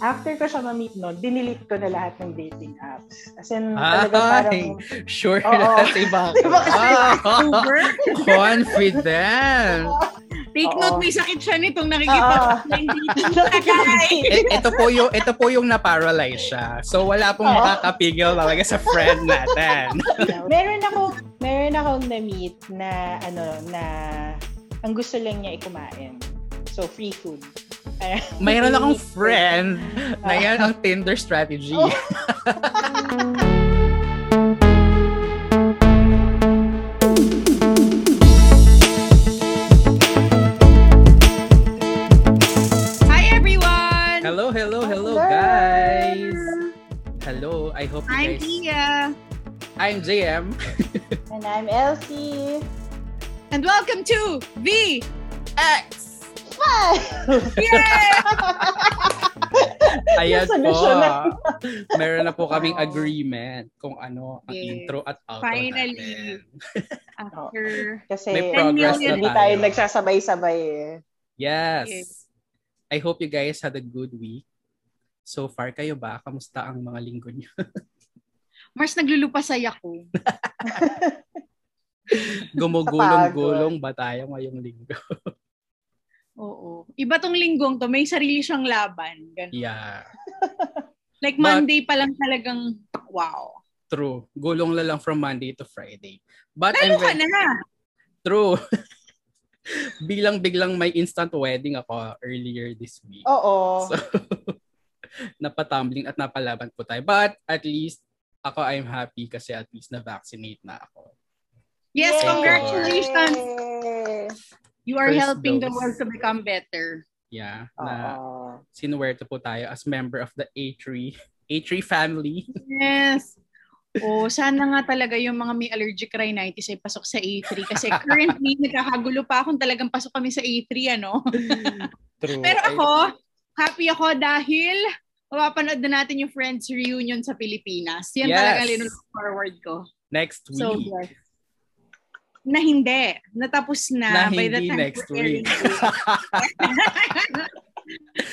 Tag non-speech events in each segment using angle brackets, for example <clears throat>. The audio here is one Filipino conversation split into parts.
after ko siya ma-meet noon, dinilit ko na lahat ng dating apps. As in, Ay, talaga parang... sure Oo. na si Baka. Diba kasi- Uber? Confident. <laughs> Take note, may sakit siya nitong nakikita. <laughs> I- ito po yung ito po yung na-paralyze siya. So wala pong Oo. makakapigil talaga sa friend natin. <laughs> meron ako, meron akong na-meet na, ano, na, ang gusto lang niya ikumain. So, free food. Ayan. <laughs> Mayroon akong friend na yan ang <laughs> Tinder strategy. Oh. <laughs> Hi everyone! Hello, hello, hello, guys! Hello, I hope you I'm guys... Tia. I'm JM. and I'm Elsie. And welcome to VX 5! Yeah! <laughs> Ayan po. Meron na po kaming agreement kung ano ang yeah. intro at outro Finally. Natin. After <laughs> Kasi May progress na tayo. Hindi tayo nagsasabay-sabay eh. Yes. Okay. I hope you guys had a good week. So far kayo ba? Kamusta ang mga linggo niyo? <laughs> Mars, naglulupasay ako. Gumugulong-gulong ba tayo ngayong linggo? Oo. Iba tong linggong to, may sarili siyang laban. Ganun. Yeah. <laughs> Like But- Monday pa lang talagang wow. True. Gulong na lang from Monday to Friday. But Lalo I'm ka na. True. <laughs> Bilang-biglang may instant wedding ako earlier this week. Oo. So, <laughs> napatumbling at napalaban po tayo. But at least, ako I'm happy kasi at least na-vaccinate na ako. Yes, Yay! congratulations. You are helping the dose. world to become better. Yeah. Na Oo. sinuwerte po tayo as member of the A3 <laughs> A3 family. Yes. O, sana nga talaga yung mga may allergic rhinitis ay pasok sa A3 kasi <laughs> currently nagkakagulo pa akong talagang pasok kami sa A3 ano. <laughs> True. Pero ako, happy ako dahil mapapanood na natin yung Friends reunion sa Pilipinas. Yan Yes. talaga linulook forward ko. next week. So, yes. Na hindi. Natapos na na. by the time next week. <laughs>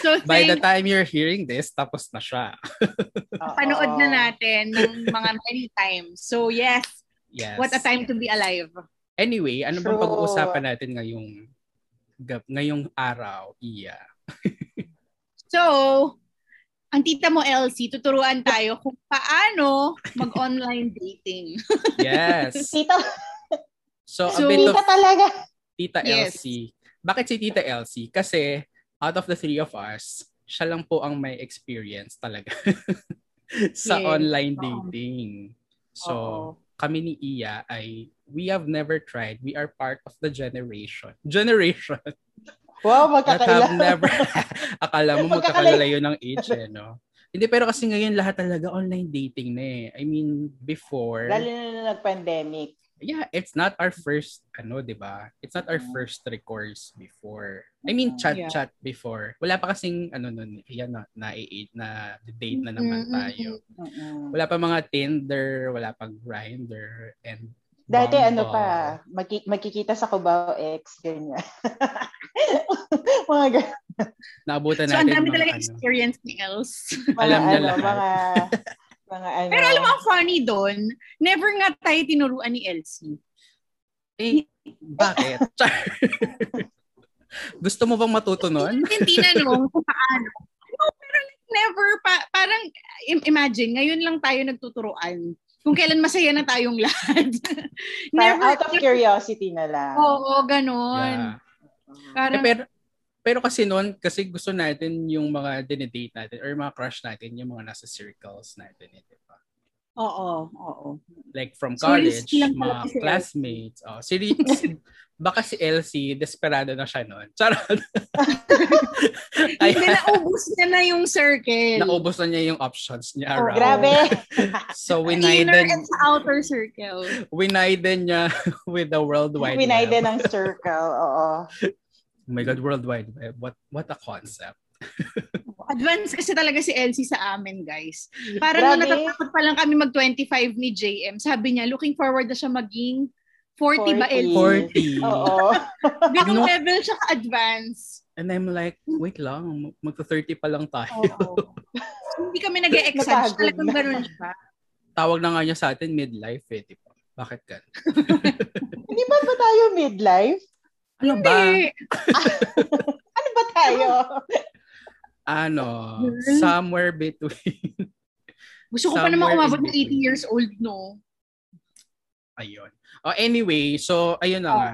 so, By the time you're hearing this, tapos na siya. <laughs> Oo. panood na natin ng mga many times. So, yes. Yes. What a time to be alive. Anyway, ano bang True. pag-uusapan natin ngayong gab- ngayong araw? Iya. <laughs> So, ang tita mo, Elsie, tuturuan tayo kung paano mag-online dating. Yes. Tita, So, a So, bit of tita talaga. Tita Yes. Elsie. Bakit si Tita Elsie? Kasi out of the three of us, siya lang po ang may experience talaga <laughs> sa Yes. online dating. So, Oo. kami ni Iya ay we have never tried. We are part of the generation. Generation Wow, <laughs> magkakaila. never <laughs> akala mo Magkakalayo. magkakalayo ng age eh, no? Hindi, pero kasi ngayon lahat talaga online dating na eh. I mean, before, Lalo na nung nag-pandemic. Yeah, it's not our first, ano, di ba? It's not our first recourse before. I mean, chat-chat before. Wala pa kasing, ano nun, yan na, na, na date na naman Mm, mm, tayo. Wala pa mga Tinder, wala pa Grindr, and Dati Bumble. ano pa, magki- magkikita sa Cubao X, ganyan. <laughs> mga ganyan. Naabutan So, ang natin dami talaga ano. experience ni Els. Alam niya ano, lahat. Mga, mga ano. Pero alam mo, ang funny doon, never nga tayo tinuruan ni Elsie. Eh, bakit? <laughs> Gusto mo bang matuto nun? Hindi tinanong <laughs> kung paano. No, pero like, never, pa, parang, im- imagine, ngayon lang tayo nagtuturuan kung kailan masaya na tayong lahat. <laughs> Never. out of curiosity na lang. Oo, ganon. Yeah. Eh, Parang, pero, pero kasi noon, kasi gusto natin yung mga dinedate natin or mga crush natin, yung mga nasa circles natin. Eh, di ba? oo, oo. Like from college, lang mga si classmates. Oh, si, <laughs> si- baka si Elsie, desperado na siya noon. Charot. <laughs> Hindi, naubos niya na yung circle. naubos na niya yung options niya Oh, around. grabe. <laughs> So, Sa inner and outer circle. winiden niya with the worldwide Pinayde web. ng circle, oo. Oh my God, worldwide web. What, what a concept. <laughs> Advance kasi talaga si Elsie sa amin, guys. Parang nung Grabe. natatakot pa lang kami mag-25 ni JM, sabi niya, looking forward na siya maging 40, ba, 40. Elsie? 40. Oo. <laughs> Ganong No. level siya ka-advance. And I'm like, wait lang, magta-30 pa lang tayo. Oo. Hindi kami nag-e-exage. <laughs> Napagod Talagang ganun siya. Tawag na nga niya sa atin midlife eh, di ba? Bakit ka? Hindi ba ba tayo midlife? Ano ba? Hindi. <laughs> Ano ba tayo? Ano, somewhere between. <laughs> Gusto ko pa naman umabot ng between. 80 years old, no? Ayun. Oh, anyway, so ayun na Oh. nga.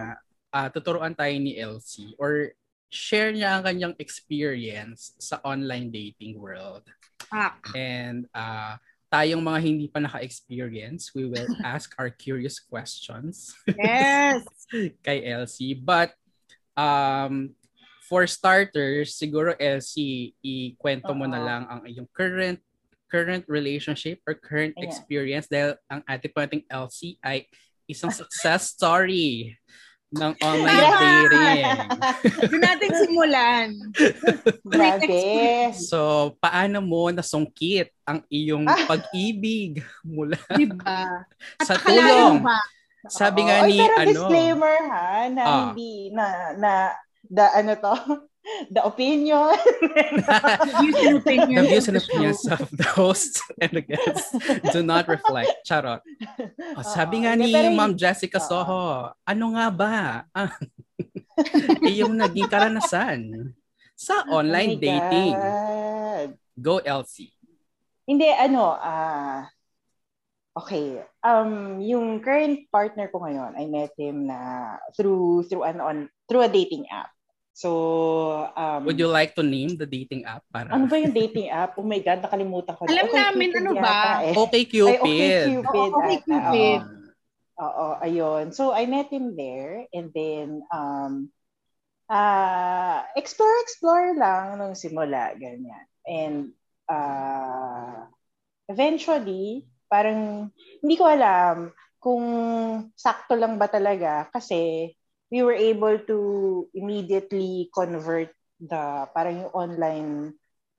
Ah, tuturuan tayo ni Elsie or share niya ang kanyang experience sa online dating world. Ah, And uh, tayong mga hindi pa naka-experience, we will <laughs> ask our curious questions <laughs> yes. kay Elsie. But um, for starters, siguro Elsie, ikwento mo na lang ang iyong current current relationship or current Ayan. experience dahil ang ate po nating Elsie ay isang success story ng online dating. Doon natin simulan. Grabe. So, paano mo nasungkit ang iyong Ah. pag-ibig mula Diba? At sa tulong? ba? Sabi nga Oy, ni pero ano, disclaimer ha, na Ah. hindi, na, na, the, ano to, the opinion. Views and opinions. the views and of the opinions of the host and the guests do not reflect. Charot. Oh, sabi Oo. nga ni Ma'am yung- Jessica Oo. Soho, ano nga ba ang <laughs> iyong naging karanasan sa online Oh dating? God. Go Elsie. Hindi, ano, ah, okay. Um, yung current partner ko ngayon, I met him na through, through an on, through a dating app. So, um, Would you like to name the dating app para ano ba yung dating app? Oh my God, nakalimutan ko. Alam Okay namin, Cupid ano ba? eh. Okay Ay, Cupid? okay Cupid. Oo, Okay ata, Cupid. oo. Oo, ayun. So I met him there and then um uh explore explore lang nung simula ganyan. And uh eventually parang hindi ko alam kung sakto lang ba talaga kasi we were able to immediately convert the parang yung online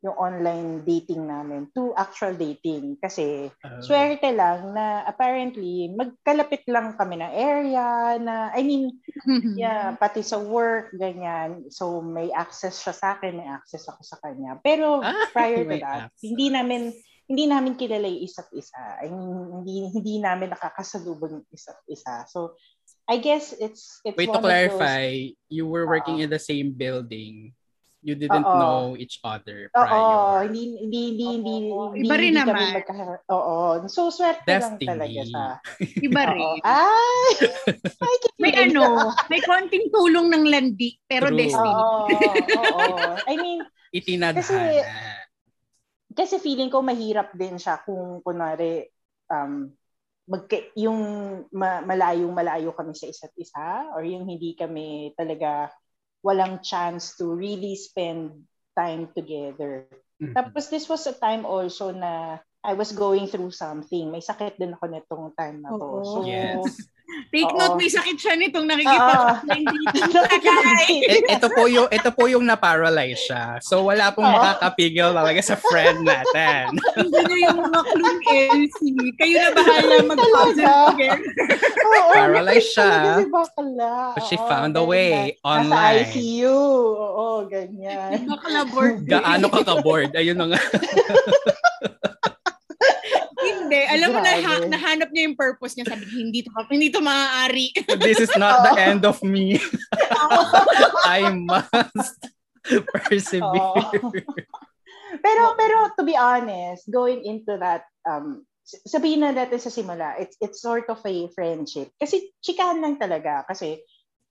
yung online dating namin to actual dating. Kasi Uh, swerte lang na apparently magkalapit lang kami ng area na I mean <laughs> yeah pati sa work ganyan. So may access siya sa akin may access ako sa kanya. Pero Ah, <laughs> prior to that access. hindi namin hindi namin kilala yung isa't isa. I mean hindi hindi namin nakakasalubong yung isa't isa. So I guess it's it's Wait one to of clarify, you were working Oo. in the same building. You didn't Oo. know each other those Oo, prior. hindi hindi hindi hindi, Iba rin hindi naman. magka- Oo, so swerte lang Destiny. talaga sa <laughs> Iba rin. Ay! <laughs> Ay, May ano, may konting tulong ng landi, pero True. destiny. Oo, oo. <laughs> I mean, Itinadhana. kasi feeling ko mahirap din siya kung kunwari um, magka, yung ma- malayong malayo kami sa isa't isa or yung hindi kami talaga walang chance to really spend time together. Mhm. Tapos this was a time also na I was going through something. May sakit din ako nitong time na to. Oo. So, Yes. Take Oo. note, may sakit siya nitong guy. I- <laughs> ito po yung ito po yung na-paralyze siya. So wala pong Oo. makakapigil talaga sa friend natin. <laughs> Hindi na yung mga clue LC. Kayo na bahala mag-puzzle Talaga? together. Oo, <laughs> Paralyzed siya. si Bakla. But she Oo, found a ganyan. way Nasa online. ICU. Oo, ganyan. Bakla board. Gaano ka ka-bored? Ayun na nga. Hindi. Alam mo, na, Grabe. nahanap niya yung purpose niya. Sabi, hindi to, hindi to maaari. <laughs> This is not the end of me. <laughs> I must <laughs> persevere. pero pero to be honest, going into that um sabihin na natin sa simula, it's it's sort of a friendship. Kasi chikahan lang talaga kasi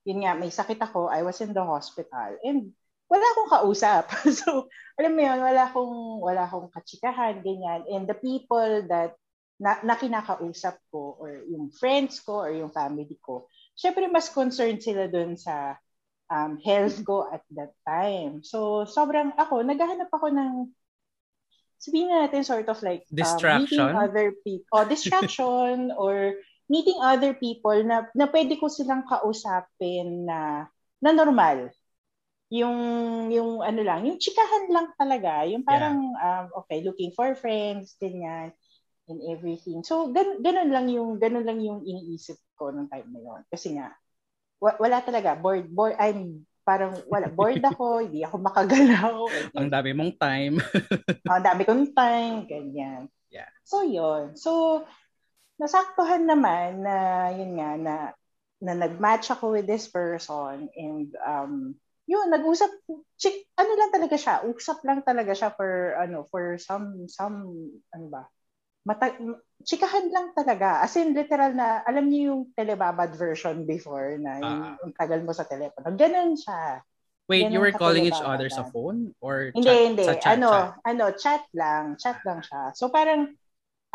yun nga may sakit ako, I was in the hospital and wala akong kausap. so, alam mo yun, wala akong wala akong kachikahan ganyan. And the people that na, na kinakausap ko or yung friends ko or yung family ko, syempre mas concerned sila dun sa um, health ko at that time. So, sobrang ako, naghahanap ako ng, sabihin na natin sort of like, um, Distraction? meeting other people, or distraction, <laughs> or meeting other people na, na pwede ko silang kausapin na, na normal. Yung, yung ano lang, yung chikahan lang talaga. Yung parang, um, okay, looking for friends, ganyan, and everything. So, gan, ganun lang yung, ganun lang yung iniisip ko nung time na yun. Kasi nga, wa- wala talaga. Bored, bored, I'm parang wala, bored <laughs> ako, hindi ako makagalaw. <laughs> Ang dami mong time. <laughs> Ang dami kong time, ganyan. Yeah. So, yun. So, nasaktuhan naman na, yun nga, na, na nag-match ako with this person and um, yun, nag-usap, chick, ano lang talaga siya, usap lang talaga siya for, ano, for some, some, ano ba, mata- chikahan lang talaga. As in, literal na, alam niyo yung telebabad version before na yung, uh, yung tagal mo sa telepono. Ganun siya. Wait, Ganun you were calling each other sa phone? Or hindi, chat, hindi. Sa chat, ano, chat? ano, chat lang. Chat lang siya. So parang,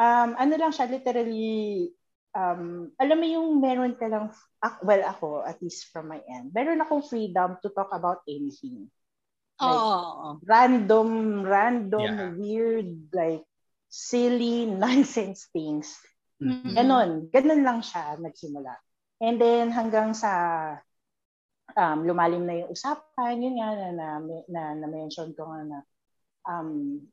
um, ano lang siya, literally, um, alam mo yung meron ka lang, well, ako, at least from my end, meron akong freedom to talk about anything. Like, oh. Random, random, Yeah. weird, like, silly, <laughs> nonsense things. Mhm. Ganon. Ganon lang siya nagsimula. And then hanggang sa um, lumalim na yung usapan, yun nga na, na, na, na mention ko nga na um,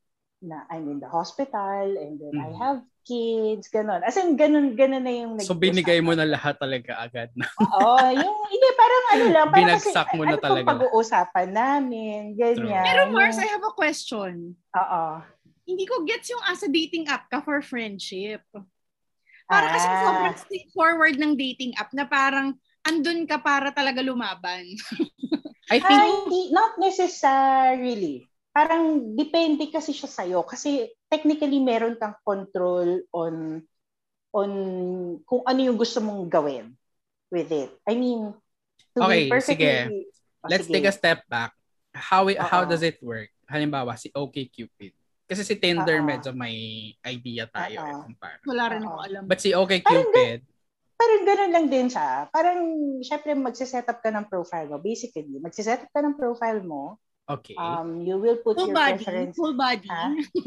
na I'm in the hospital and then I Mhm. have kids, ganon. As in, ganon, ganon na yung So binigay mo na lahat talaga agad na. Oo, yung, hindi, parang ano lang. Parang Binagsak kasi, mo na ano talaga. pang pag-uusapan namin, ganyan. Pero Mars, I have a question. Oo. Hindi ko gets yung as a dating app ka for friendship. Para kasi Ah. sobrang straightforward ng dating app na parang andun ka para talaga lumaban. <laughs> I think, Ah, hindi, not necessarily. Parang depende kasi siya sa'yo. Kasi technically meron kang control on on kung ano yung gusto mong gawin with it. I mean, to Okay, be perfectly... sige. Oh, let's sige. take a step back. How it, how Oo. does it work? Halimbawa, si OkCupid. Kasi si Tinder Oo. medyo may idea tayo eh, kung paano. Wala rin ako alam. But si OkCupid, Parang ganun lang din siya. Parang, syempre, magsiset up ka ng profile mo. Basically, magsiset up ka ng profile mo. Okay. Um, you will put Full your body. preference. Full body. Ha?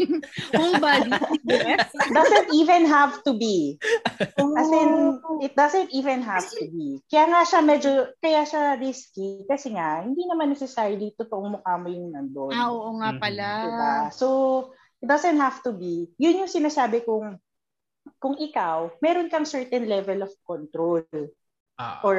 <laughs> Full body. Yes. <laughs> doesn't even have to be. As in, Oh. it doesn't even have to be. Kaya nga siya medyo, kaya siya risky kasi nga, hindi naman necessarily totoong mukha mo yung nandun. Ah, oo nga Mhm. pala. Diba? So, it doesn't have to be. Yun yung sinasabi kong, kung ikaw, meron kang certain level of control Ah, or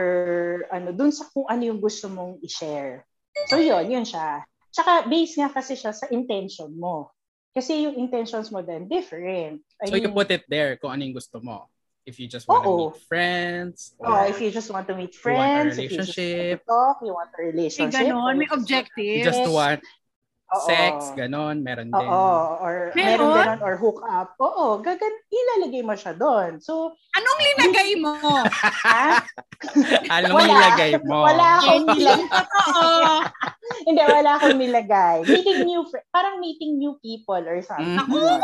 ano, dun sa kung ano yung gusto mong i-share. So yun, yun siya. Tsaka base nga kasi siya sa intention mo. Kasi yung intentions mo then different. I so you mean, put it there kung ano yung gusto mo. If you just want to meet friends, Oh, or if you just want to meet You want a friends, if you just want relationship. to talk, you want a May relationship. ganon, may you just- objective. you just want Oo. sex, ganon, meron din. Oo, or Meron? meron ganon, or hook up. Oo, gagan, ilalagay mo siya doon. So, Anong linagay mo? ha? <laughs> Anong Wala. nilagay mo? Wala akong Hindi nilagay. <laughs> Hindi, wala akong nilagay. Meeting new, fr- parang meeting new people or something. Mhm.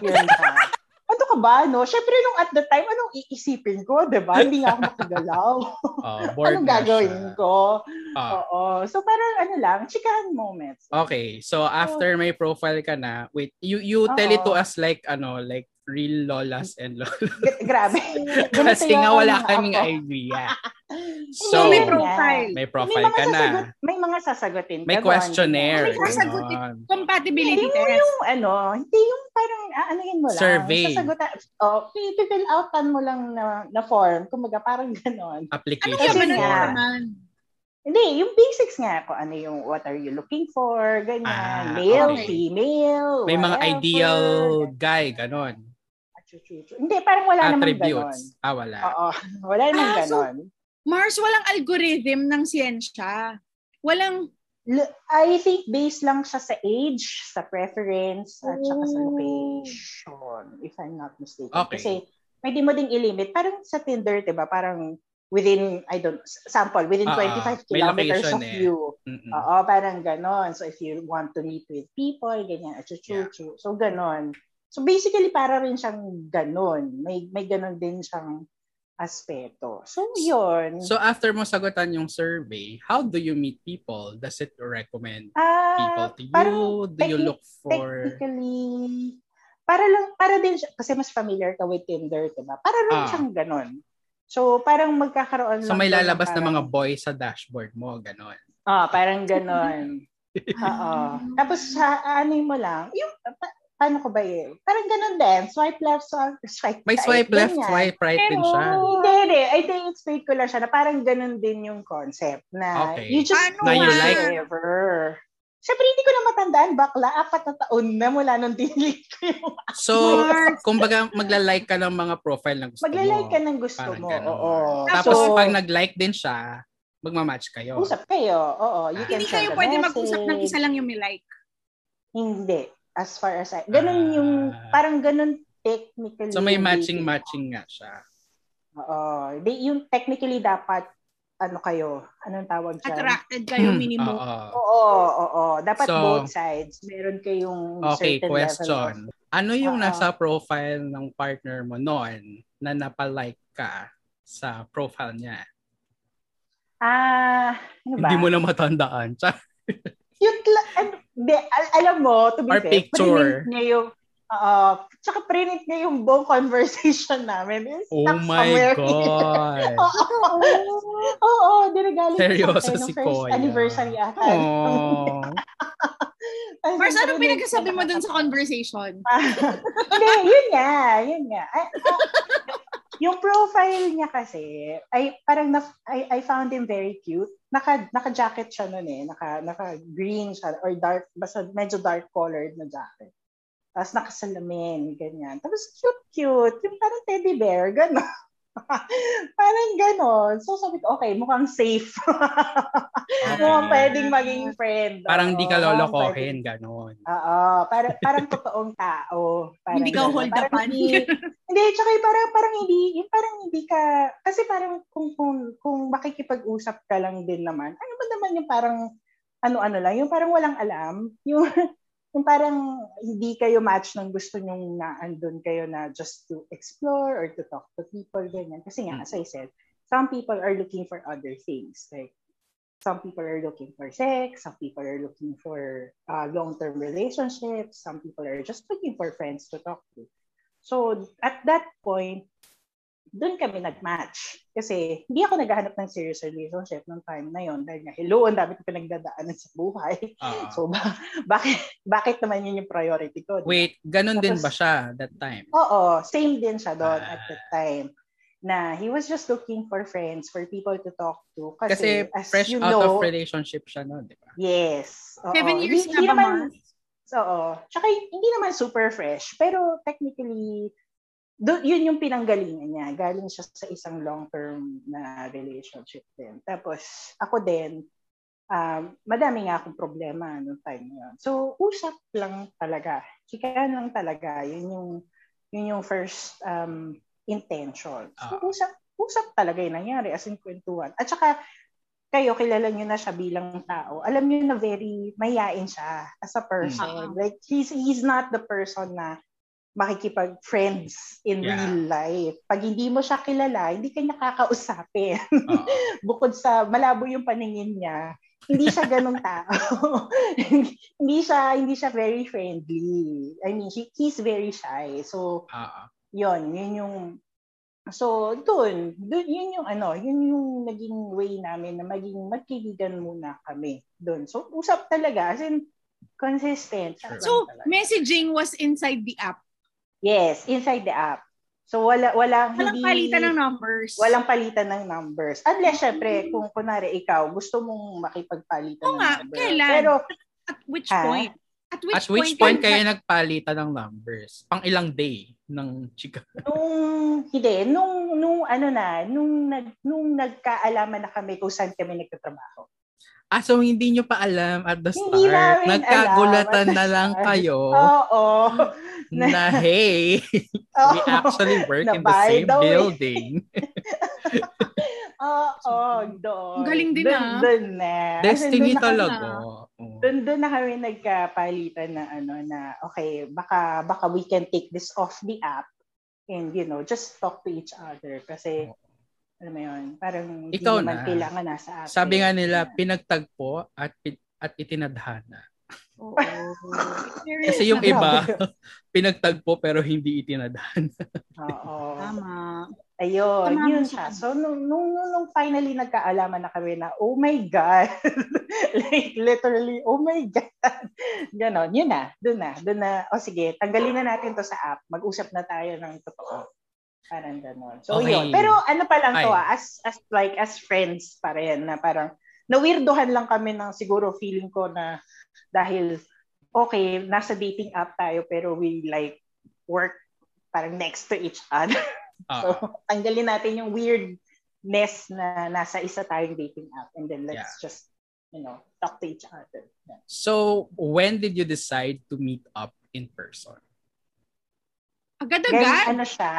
Yun. Ano ka ba, no? Siyempre, nung at the time, anong iisipin ko, di ba? Hindi nga ako <laughs> makagalaw. <laughs> Bored anong gagawin siya. ko? Ah. Oo. So, parang ano lang, chikahan moments. Okay, so after may profile ka na, wait, you you tell it to us like ano, like real lolas and lolas. G- grabe. <laughs> Kasi nga wala kaming ako. idea. <laughs> So, may profile. may May profile mga ka na. sasagot, may mga sasagutin ka May doon. questionnaire. May sasagutin. ganon. Compatibility Hindi mo test. yung ano, hindi yung parang ah, ano yun mo lang. Survey. Sasagutan, oh, fill outan mo lang na, na form. Kumbaga parang ganon. Ano Application nga ba Kasi ng nga, naman? Hindi, yung basics nga kung ano yung what are you looking for, ganyan. Ah, Male, okay. female, May mga ideal guy, ganon. Chuchuchu. Hindi, parang wala namang ganon. Attributes. Ah, wala. Oo, <laughs> wala namang Ah, so- ganon. Mars, walang algorithm ng siyensya. Walang, L- I think based lang siya sa age, sa preference, at saka sa Oh. location, if I'm not mistaken. Okay. Kasi pwede mo ding ilimit. Parang sa Tinder, di ba? Parang within, I don't, sample, within Ah, 25 may kilometers location of eh. you. Mm-mm. Oo, parang ganon. So if you want to meet with people, ganyan, at chuchu So ganon. So basically, para rin siyang ganon. May, may ganon din siyang aspeto. So yun. So after mo sagutan yung survey, how do you meet people? Does it recommend Ah, people to you? Do you techni- look for Technically, para lang, para din siya, kasi mas familiar ka with Tinder, diba? Para rin Ah. siyang ganon. So, parang magkakaroon So lang may lalabas na parang- mga boys sa dashboard mo, ganon. Ah, parang ganon. <laughs> Oo. Tapos, sa, ano mo lang, yung, paano ko ba eh? Parang ganun din. Swipe left, swipe, swipe May swipe right. left, Ganyan. swipe right din siya. Hindi, hindi. I think explain ko lang siya na parang ganun din yung concept na Okay. you just Paano Na you like? whatever. Siyempre, hindi ko na matandaan, bakla. Apat na taon na mula nung delete ko yung So, kumbaga magla-like ka ng mga profile na gusto Magla-like mo. ka ng gusto Parang mo. ganun. Oo. Tapos so, pag nag-like din siya, magmamatch kayo. usap kayo. Oo. You can Hindi kayo pwede mag-usap ng message. isa lang yung may like. Hindi. As far as I... Ganun yung... Ah. Parang ganun technically. So may yung matching-matching nga siya. Oo. They, yung technically dapat, ano kayo, anong tawag dyan? Attracted kayo Hmm, minimum. Oo. Oo, oo. Dapat So, both sides. Meron kayong Okay, certain question. level of... Ano yung Oo. nasa profile ng partner mo noon na napalike ka sa profile niya? Ah, ano ba? Hindi mo na matandaan. <laughs> Cute lang. Ano, di, al- alam mo, to be Or fair, picture. print niya yung, oo, tsaka print niya yung buong <laughs> conversation namin. It's oh my somewhere. God. <laughs> Oo, oo, ko sa Seryoso si nung first Koya. anniversary ata. Oh. Tapos First, ano pinagkasabi mo dun sa conversation? <laughs> Hindi, yun nga, yun nga. Ay, ah, yung profile niya kasi, ay parang na, I, I found him very cute. Naka, naka-jacket siya noon eh. Naka, naka-green siya or dark, basta medyo dark colored na jacket. Tapos nakasalamin, ganyan. Tapos cute-cute. Yung parang teddy bear, gano'n. <laughs> <laughs> parang gano'n. So sabi ko, okay, mukhang safe. <laughs> mukhang pwedeng maging friend. Parang di ka Oo, mukhang lolokohin, ganon. Oo, para, parang totoong tao. Parang Hindi ka hold Parang upan. Hindi, <laughs> hindi, tsaka parang, parang hindi, yung parang hindi ka, kasi parang kung, kung, kung makikipag-usap ka lang din naman, ano ba naman yung parang, ano-ano lang, yung parang walang alam, yung, yung parang hindi kayo match ng gusto nyong na andun kayo na just to explore or to talk to people, ganyan. Kasi nga, as I said, some people are looking for other things. Like, some people are looking for sex, some people are looking for uh, long-term relationships, some people are just looking for friends to talk to. So, at that point, doon kami nag-match. Kasi hindi ako naghahanap ng serious relationship nung time na yon dahil nga, hello, ang dami ko pinagdadaanan sa buhay. Oo. So, ba- <laughs> bakit, bakit naman yun yung priority ko? Wait, ganon din Tapos- ba siya that time? Oo, same din siya doon Ah. at that time. Na he was just looking for friends, for people to talk to. Kasi Kasi, as fresh you out know, of relationship siya no, di ba? Yes. Oo. Seven years Hindi- na ba, naman, oo. Tsaka hindi naman super fresh, pero technically, do, yun yung pinanggalingan niya. Galing siya sa isang long-term na relationship din. Tapos, ako din, um, madami nga akong problema noong time na yun. So, usap lang talaga. Chikahan lang talaga. Yun yung, yun yung first um, intention. So, Ah. usap, usap talaga yung nangyari as in kwentuhan. At saka, kayo, kilala nyo na siya bilang tao. Alam nyo na very mayain siya as a person. Mm. Like, he's, he's not the person na makikipag-friends in Yeah. real life. Pag hindi mo siya kilala, hindi ka niya kakausapin. <laughs> Bukod sa malabo yung paningin niya, hindi siya ganong tao. <laughs> hindi siya hindi siya very friendly. I mean, he, he's very shy. So, Oo. yon yun yung So, doon, doon, yun yung ano, yun yung naging way namin na maging magkaibigan muna kami doon. So, usap talaga, as in, consistent. Sure. So, Talaga. messaging was inside the app. Yes, inside the app. So, wala, walang, Walang hindi, palitan ng numbers. Walang palitan ng numbers. Unless, syempre, kung kunwari ikaw, gusto mong makipagpalitan Oo ng nga, number. kailan? Pero, At which Ha? point? At which, At which point kayo nagpalitan ng numbers? Pang ilang day ng chika? nung, hindi, nung, nung, ano na, nung, nag, nung nagkaalaman na kami kung saan kami nagtatrabaho. Ah, so hindi nyo pa alam at the Hindi start. namin Nagkagulatan na lang start. <laughs> kayo Oo. na hey, <laughs> we Oo. actually work Na in the same the building. <laughs> Oo, doon. Ang galing din, ah. Doon na. Destiny doon na kami- talaga. Oo. Doon doon na kami nagkapalitan na ano na okay, baka baka we can take this off the app and you know, just talk to each other kasi alam mo yun, parang hindi Ikaw naman na. kailangan nasa app. Sabi nga nila, pinagtagpo at at itinadhana. Oo. <laughs> Kasi yung iba, <laughs> pinagtagpo pero hindi itinadhana. Oo. Tama. Ayun, Tama yun siya. siya. So, nung, nung, nung, nung finally nagkaalaman na kami na, oh my God. <laughs> like, literally, oh my God. Ganon, yun na. Doon na. Doon na, o oh, sige, tanggalin na natin to sa app. Mag-usap na tayo ng totoo. Parang ganon. So, Okay. yun. Pero ano pa lang to ah, as, as, like, as friends pa rin, na parang, nawirdohan lang kami ng siguro feeling ko na dahil, okay, nasa dating app tayo, pero we like, work parang next to each other. <laughs> Ah, So, tanggalin natin yung weirdness na nasa isa tayong dating app and then let's Yeah. just, you know, talk to each other. Yeah. so, when did you decide to meet up in person? Then, Agad-agad. ano siya,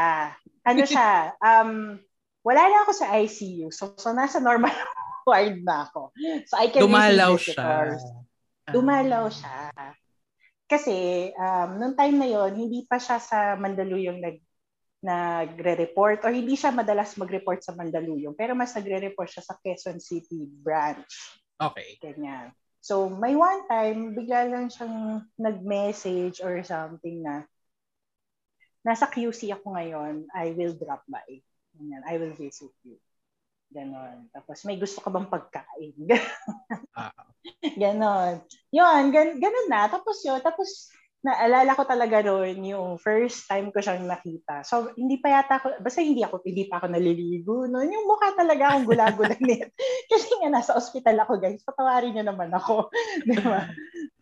ano siya, um, wala na ako sa ICU. So, so nasa normal <laughs> ward na ako. So, I can Dumalaw siya. visitors. Dumalaw siya. Kasi, um, nung time na yon hindi pa siya sa Mandaluyong nag nagre-report or hindi siya madalas mag-report sa Mandaluyong pero mas nagre-report siya sa Quezon City branch. Okay. Ganyan. So, may one time, bigla lang siyang nag-message or something na nasa QC ako ngayon, I will drop by. Ganyan, I will visit you. Ganon. Tapos, may gusto ka bang pagkain? <laughs> Ah. Ganon. Yun, gan ganon na. Tapos yun, tapos naalala ko talaga noon yung first time ko siyang nakita. So, hindi pa yata ako, basta hindi ako, hindi pa ako naliligo noon. Yung mukha talaga akong gulagulanit. <laughs> Kasi nga, nasa ospital ako, guys. Patawarin niyo naman ako. <laughs> Di ba?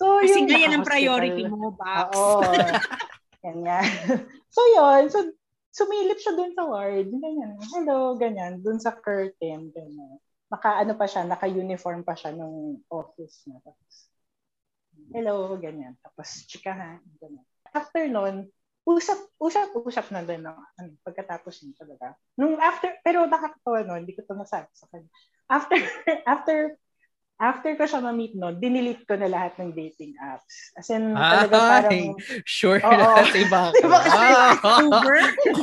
So, Kasi yung nga yan ang priority mo, Bax. Oo. Ganyan. So, yun. So, sumilip siya dun sa ward. Ganyan. Hello, ganyan. Dun sa curtain. Ganyan. Naka, ano pa siya, naka-uniform pa siya ng office niya. Tapos, hello, ganyan. Tapos, chikahan. Ganyan. After nun, usap, usap, usap na din. No? Ano, pagkatapos yun talaga. Nung after, pero nakakatawa nun, hindi ko ito nasabi sa kanya. After, <laughs> after, after ko siya ma-meet nun, dinilit ko na lahat ng dating apps. As in, talaga parang, Sure Oo. na iba <laughs> ka. Diba kasi Uber?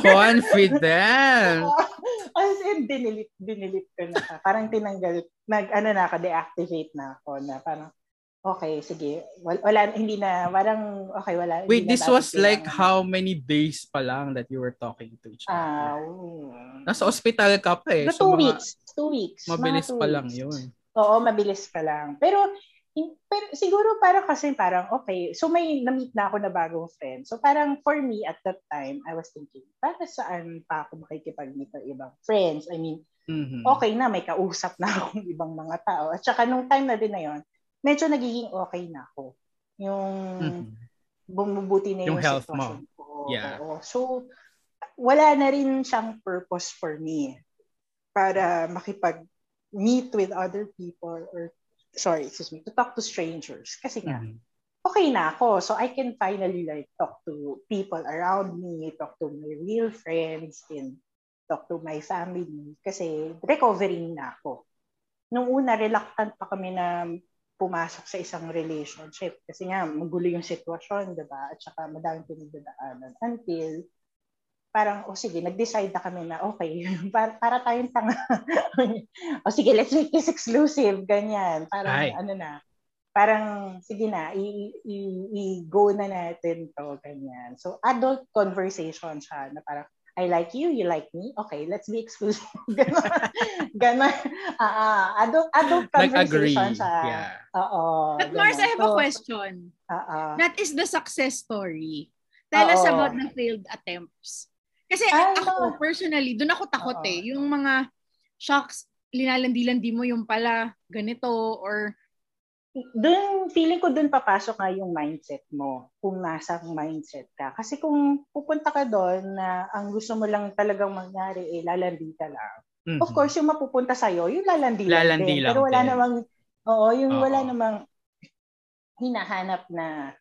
Confident. <laughs> As in, dinilit, dinilit ko na siya. Parang tinanggal, nag, ano na ako, deactivate na ako na parang, okay, sige, wala, wala hindi na, parang, okay, wala. Wait, this was like kailangan. how many days pa lang that you were talking to each Ah, other? oo. Nasa hospital ka pa eh. So, two mga weeks. Two weeks. mabilis two pa lang weeks. yun. Oo, mabilis pa lang. Pero, pero siguro parang kasi parang, okay, so may na-meet na ako na bagong friend. So parang for me at that time, I was thinking, para saan pa ako makikipag-meet ng ibang friends? I mean, Mhm. okay na, may kausap na <laughs> akong ibang mga tao. At saka nung time na din na yon, medyo nagiging okay na ako. Yung Mhm. bumubuti na Yung yung, health mo. ko. Yeah. Oo. So, wala na rin siyang purpose for me para makipag-meet with other people or, sorry, excuse me, to talk to strangers. Kasi nga, Mhm. okay na ako. So, I can finally like talk to people around me, talk to my real friends, and talk to my family. Kasi recovering na ako. Nung una, reluctant pa kami na pumasok sa isang relationship. Kasi nga, magulo yung sitwasyon, di ba? At saka madaming pinagdadaanan. Until, parang, o sige, nag-decide na kami na, okay, <laughs> para, para tayong tanga. <laughs> o sige, let's make this exclusive. Ganyan. Parang, Ay. ano na, parang, sige na, i- i- i-go na natin to, ganyan. So, adult conversation siya, na parang, I like you, you like me, okay, let's be exclusive. <laughs> Ganon. Ganon. Ah, ah, adult, adult Nag-agree. conversation siya. Yeah. Oo. But Mars, I have a So, question. ah, ah. That is the success story. Tell us Oo. about the failed attempts. Kasi Ay, ako, no. personally, doon ako takot Oo. eh. Yung mga shocks, linalandi-landi mo yung pala ganito or Doon, feeling ko doon papasok nga yung mindset mo, kung nasa mindset ka. Kasi kung pupunta ka doon na ang gusto mo lang talagang mangyari, eh, lalandi ka lang. Mhm. Of course, yung mapupunta sa'yo, yung lalandi, Lalandi din. lang Pero wala din. namang, oo, yung Oo. wala namang hinahanap na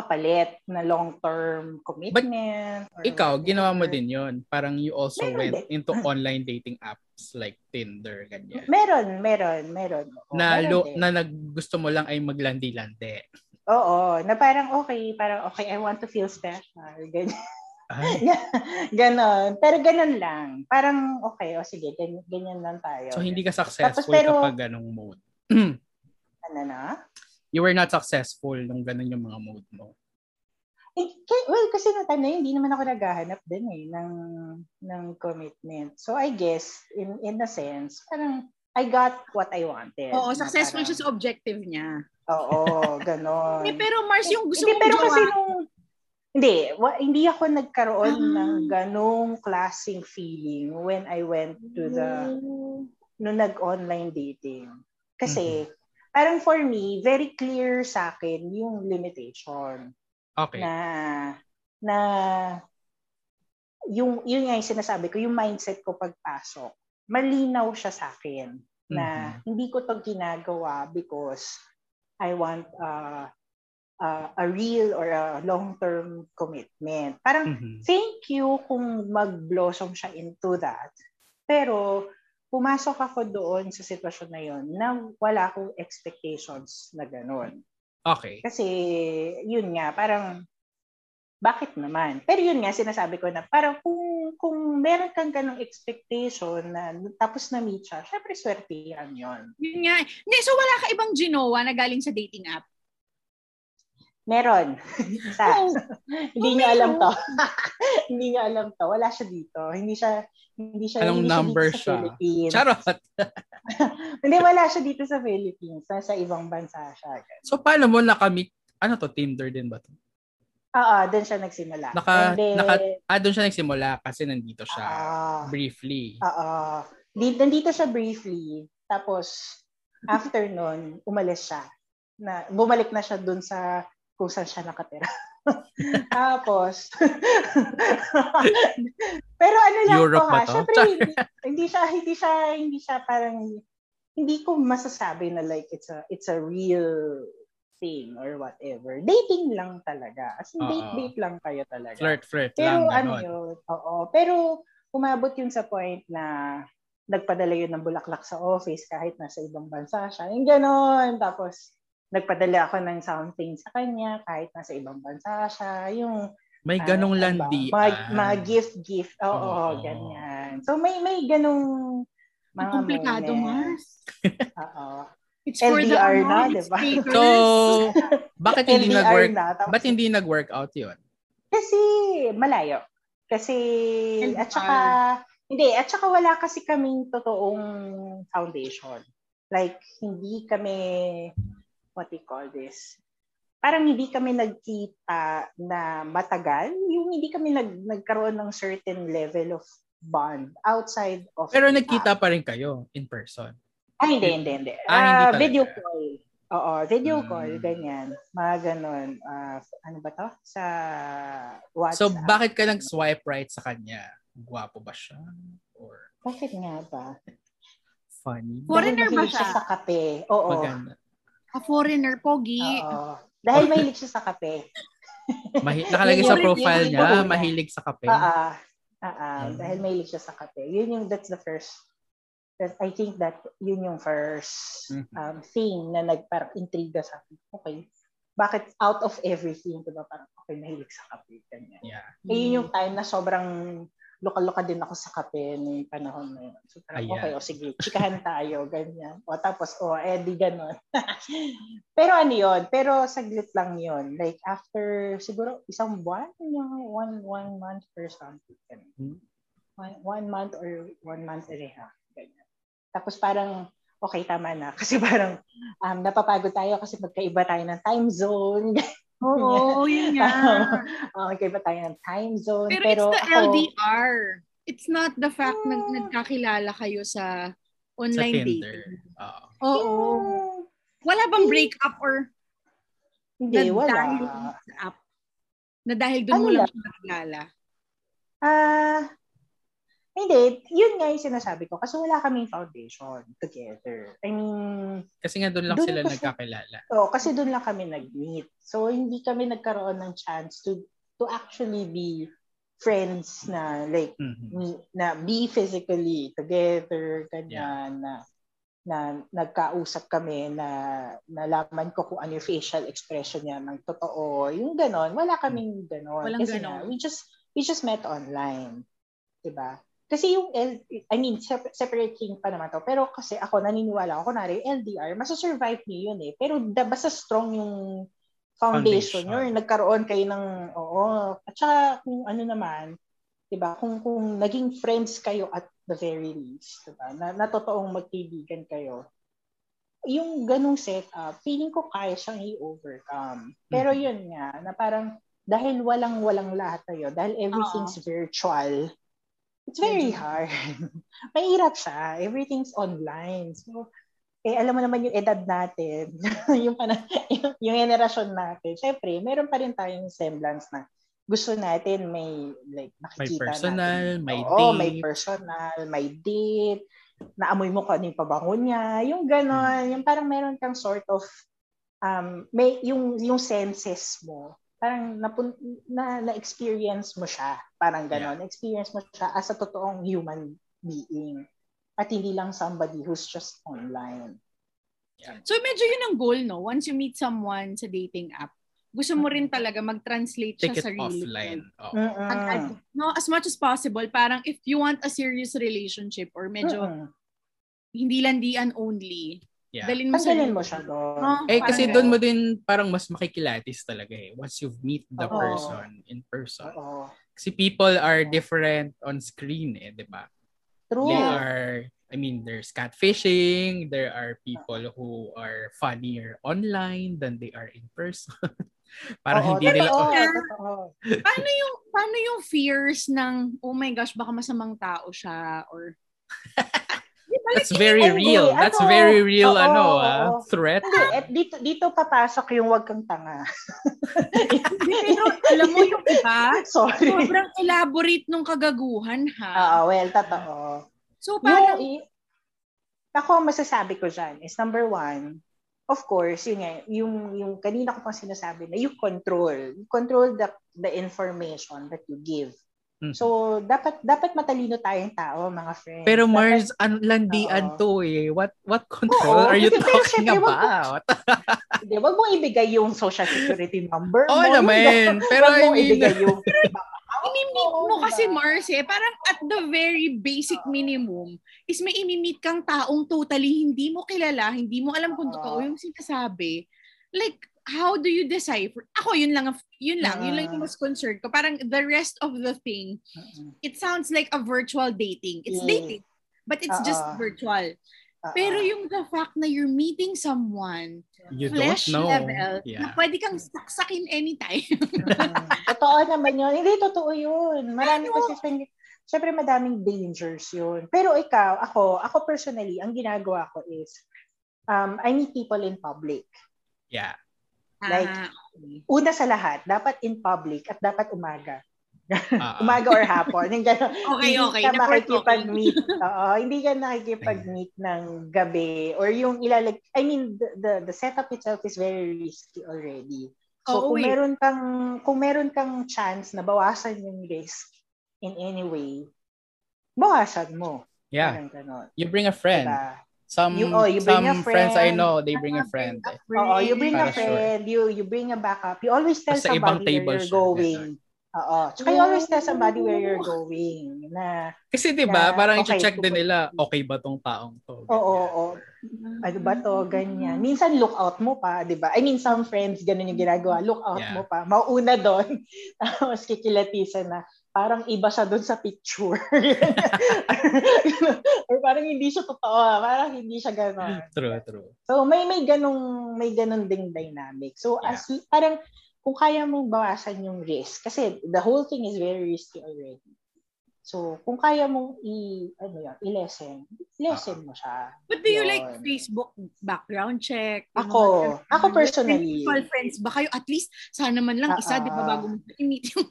kapalit na long-term commitment. or Ikaw, ginawa mo din yon. Parang you also Meron went din. into <laughs> online dating apps like Tinder, ganyan. Meron, meron, meron. Oo, na, meron lo, din. na nag, gusto mo lang ay maglandi-landi. Oo, na parang okay, parang okay, I want to feel special. Ganyan. Ay, <laughs> ganon. Pero ganon lang. Parang okay, o sige, ganyan, ganyan lang tayo. so hindi ka successful Tapos pero- kapag ganong mode. <clears throat> Ano na? You were not successful nung ganun yung mga mode mo. Eh, well, kasi na time na yun, hindi naman ako naghahanap din eh ng, ng commitment. So I guess, in, in a sense, parang I got what I wanted. Oo, successful siya sa objective niya. Oo, <laughs> ganon. Hindi, pero Mars, yung gusto hindi, mong pero jowa, kasi nung, hindi, wa, hindi ako nagkaroon Ah. ng ganong klaseng feeling when I went to the, nung nag-online dating. Kasi, parang for me, very clear sa akin yung limitation Okay. na, na, yung, yun nga yung sinasabi ko, yung mindset ko pagpasok, malinaw siya sa akin na hindi ko to ginagawa because I want uh, uh, a real or a long-term commitment. Parang Mhm. thank you kung mag-blossom siya into that. Pero pumasok ako doon sa sitwasyon na yon na wala akong expectations na ganun. Okay. Kasi yun nga, parang bakit naman? Pero yun nga, sinasabi ko na parang kung, kung meron kang ganong expectation na tapos na-meet siya, syempre swerte yan yun. Yun nga. Hindi, so wala ka ibang ginawa na galing sa dating app? Meron. <laughs> Isa. Hindi niya alam to. <laughs> hindi niya alam to. Wala siya dito. Hindi siya hindi siya Anong hindi number siya, dito siya? sa Philippines. Charot. <laughs> hindi wala siya dito sa Philippines. Nasa ibang bansa siya. So, paano mo nakamit? Ano to? Tinder din ba to? Oo, doon siya nagsimula. Naka- And then, naka- Ah, doon siya nagsimula kasi nandito siya. ah, briefly. Oo. Di, nandito siya briefly. Tapos, after nun, umalis siya. Na, bumalik na siya dun sa kung saan siya nakatira. <laughs> Tapos, <laughs> pero ano lang Europe po ha, syempre hindi, hindi siya, hindi siya, hindi siya parang, hindi ko masasabi na like it's a, it's a real thing or whatever. Dating lang talaga. As in, date-date lang kayo talaga. Flirt, flirt Pero lang. ano Ganon. yun, oo. Pero umabot yun sa point na nagpadala yun ng bulaklak sa office kahit nasa ibang bansa siya. Yung ganon. Tapos nagpadala ako ng something sa kanya kahit nasa ibang bansa siya. Yung May ah, ganong ano ba? landian. Mga, mga gift-gift. Oo, Oo. ganyan. So may may ganong Ang mga komplikado. Mars. Oo. It's for the LDR na, diba? takers. So, bakit hindi LDR nag-work? na. Tapos- Ba't hindi nag-work out yun? Kasi malayo. Kasi And at saka hindi, at saka wala kasi kaming totoong foundation. Like hindi kami what you call this? Parang hindi kami nagkita na matagal, yung hindi kami nag nagkaroon ng certain level of bond outside of Pero the nagkita app. pa rin kayo in person. Ay, hindi, hindi, hindi. Ah, hindi talaga. video call. Oo, video Hmm. call, ganyan. Mga ganon. Ah, ano ba to? Sa WhatsApp. So, bakit ka nag-swipe right sa kanya? Gwapo ba siya? Or Bakit nga ba? funny? Foreigner ba mahilig siya? sa kape. Oo. Maganda. A foreigner, pogi. Oo. Dahil <laughs> mahilig siya sa kape. Mahi- nakalagay sa profile niya, una. mahilig sa kape. Ah, ah. Hmm. Dahil mahilig siya sa kape. Yun yung, that's the first, that, I think that yun yung first Mhm. um, thing na nagparang intriga sa akin. Okay. Bakit out of everything, diba? Parang, okay, mahilig sa kape. Ganyan. Yeah. Eh, yun yung time na sobrang lokal-lokal din ako sa kape nung panahon na yun. So, parang, Ayan. okay, o sige, chikahan tayo, ganyan. O tapos, o, eh, di ganun. <laughs> pero ano yun, pero saglit lang yun. Like, after, siguro, isang buwan, yung one, one month or something. Hmm. One, one month or one month and a half. Ganyan. Tapos parang, okay, tama na. <laughs> Kasi parang, um, napapagod tayo kasi magkaiba tayo ng time zone. <laughs> Oo, yun nga. <laughs> uh, magkaiba tayo ng time zone. Pero, Pero, it's the ako, LDR. It's not the fact na nagkakilala kayo sa Sa online Tinder. dating. Oo. Oo. yung- Wala bang breakup or Hindi, na wala. dahil sa app? Na dahil doon Ano mo lang lang? siya nakilala? Ah, hindi. Yun nga yung sinasabi ko. Kasi wala kaming foundation together. I mean, Kasi nga doon lang Doon sila kasi- nagkakilala. oh, kasi doon lang kami nag-meet. So, hindi kami nagkaroon ng chance to to actually be friends na like Mhm. me- na be physically together ganyan na na nagkausap kami na nalaman ko kung ano yung facial expression niya ng totoo yung ganon wala kaming ganon Walang kasi ganon. nga, we just we just met online 'di ba kasi yung L, I mean sep- separate thing pa naman to pero kasi ako naniniwala ako kunwari yung LDR masasurvive niyo yun eh pero da, basta strong yung foundation, foundation. yun. Nagkaroon kayo ng, oo. At saka kung ano naman, 'di ba? Kung kung naging friends kayo at the very least, 'di ba? Na, na totoong magkaibigan kayo. Yung ganung setup, feeling ko kaya siyang i-overcome. Pero mm-hmm. yun nga, na parang dahil walang-walang lahat tayo, dahil everything's Uh-oh. virtual, it's very hard. <laughs> Mahirap siya. Everything's online. So, eh alam mo naman yung edad natin, <laughs> yung, yung, yung generasyon natin. Syempre, meron pa rin tayong semblance na gusto natin may like nakikita may personal, natin. may Oo, date. may personal, may date, naamoy mo kung ano yung pabango niya, yung ganon, hmm. yung parang meron kang sort of um may yung yung senses mo parang napun, na na-experience mo siya parang ganon yeah. experience mo siya as a totoong human being at hindi lang somebody who's just online yeah. so medyo yun ang goal no once you meet someone sa dating app gusto mo rin talaga mag-translate siya Take sa real offline. Oh. No, as much as possible, parang if you want a serious relationship or medyo Mm-mm. hindi landian only, yeah. dalin mo sa mo siya doon. No, eh kasi doon mo din parang mas makikilatis talaga eh once you meet the oh. person in person. Oh. Kasi people are different on screen eh, 'di ba? True. They are I mean, there's catfishing. There are people who are funnier online than they are in person. <laughs> Parang Oo, hindi nila... Oo, oh, paano yung, paano yung fears ng, oh my gosh, baka masamang tao siya or... <laughs> That's very real. That's ano, very real oh, ano, oh, ah, threat. Hindi, at dito dito papasok yung wag kang tanga. <laughs> Pero alam mo yung iba, Sorry. sobrang elaborate nung kagaguhan ha. Oo, well, totoo. So parang yung, ako masasabi ko diyan is number one, of course, yun nga, yung, yung kanina ko pang sinasabi na you control. You control the, the information that you give. Mm-hmm. So, dapat dapat matalino tayong tao, mga friends. Pero Mars, dapat, an, landian uh, to eh. What what control Oo, are you talking syempre, about? <laughs> Hindi, wag mong ibigay yung social security number mo. Oo naman. Pero wag mong ibigay yung <laughs> Imimit mo kasi Mars eh, parang at the very basic minimum is may imimit kang taong totally hindi mo kilala, hindi mo alam kung totoo yung sinasabi. Like, how do you decipher? Ako, yun lang, yun lang, yun lang yung mas concerned ko. Parang the rest of the thing, it sounds like a virtual dating. It's dating, but it's just virtual. Uh-oh. Pero yung the fact na you're meeting someone, you flesh don't know. level, yeah. na pwede kang saksakin anytime. <laughs> totoo naman yun. Hindi, totoo yun. Marami ano? kasi, syempre madaming dangers yun. Pero ikaw, ako, ako personally, ang ginagawa ko is, um, I meet people in public. Yeah. Like, ah, okay. una sa lahat, dapat in public at dapat umaga. Uh-huh. <laughs> Umaga or hapon. Yung gano'n. <laughs> Okay, hindi okay. Ka makikipag-meet. <laughs> Oo, hindi ka nakikipag-meet ng gabi or yung ilalag I mean the, the the setup itself is very risky already. So oh, kung wait. meron kang kung meron kang chance na bawasan yung risk in any way, bawasan mo. Yeah. You bring a friend. Diba? Some you, oh, you bring some friends I know, they bring a friend. Oo, oh, you bring a friend, sure. you you bring a backup. You always tell Sa somebody where you're going. Oo. Tsaka you always tell somebody where you're <laughs> going. Na, Kasi di ba parang okay, i-check din nila, okay ba tong taong to? Oo, oo, oo. Ano ba to? Ganyan. Minsan look out mo pa, di ba? I mean, some friends, ganun yung ginagawa. Look out yeah. mo pa. Mauna doon. <laughs> Tapos kikilatisan na. Parang iba siya doon sa picture. <laughs> Or parang hindi siya totoo. Parang hindi siya gano'n. <laughs> True, true. So may may ganung may ganun ding dynamic. So yeah. as parang kung kaya mong bawasan yung risk, kasi the whole thing is very risky already. So, kung kaya mong i, ano yan, i-lesson, lesson mo siya. But do you Yun. like Facebook background check? Ako, mga, ako personally. Call friends ba kayo? At least, sana man lang uh, isa, di ba, bago mo i-meet yung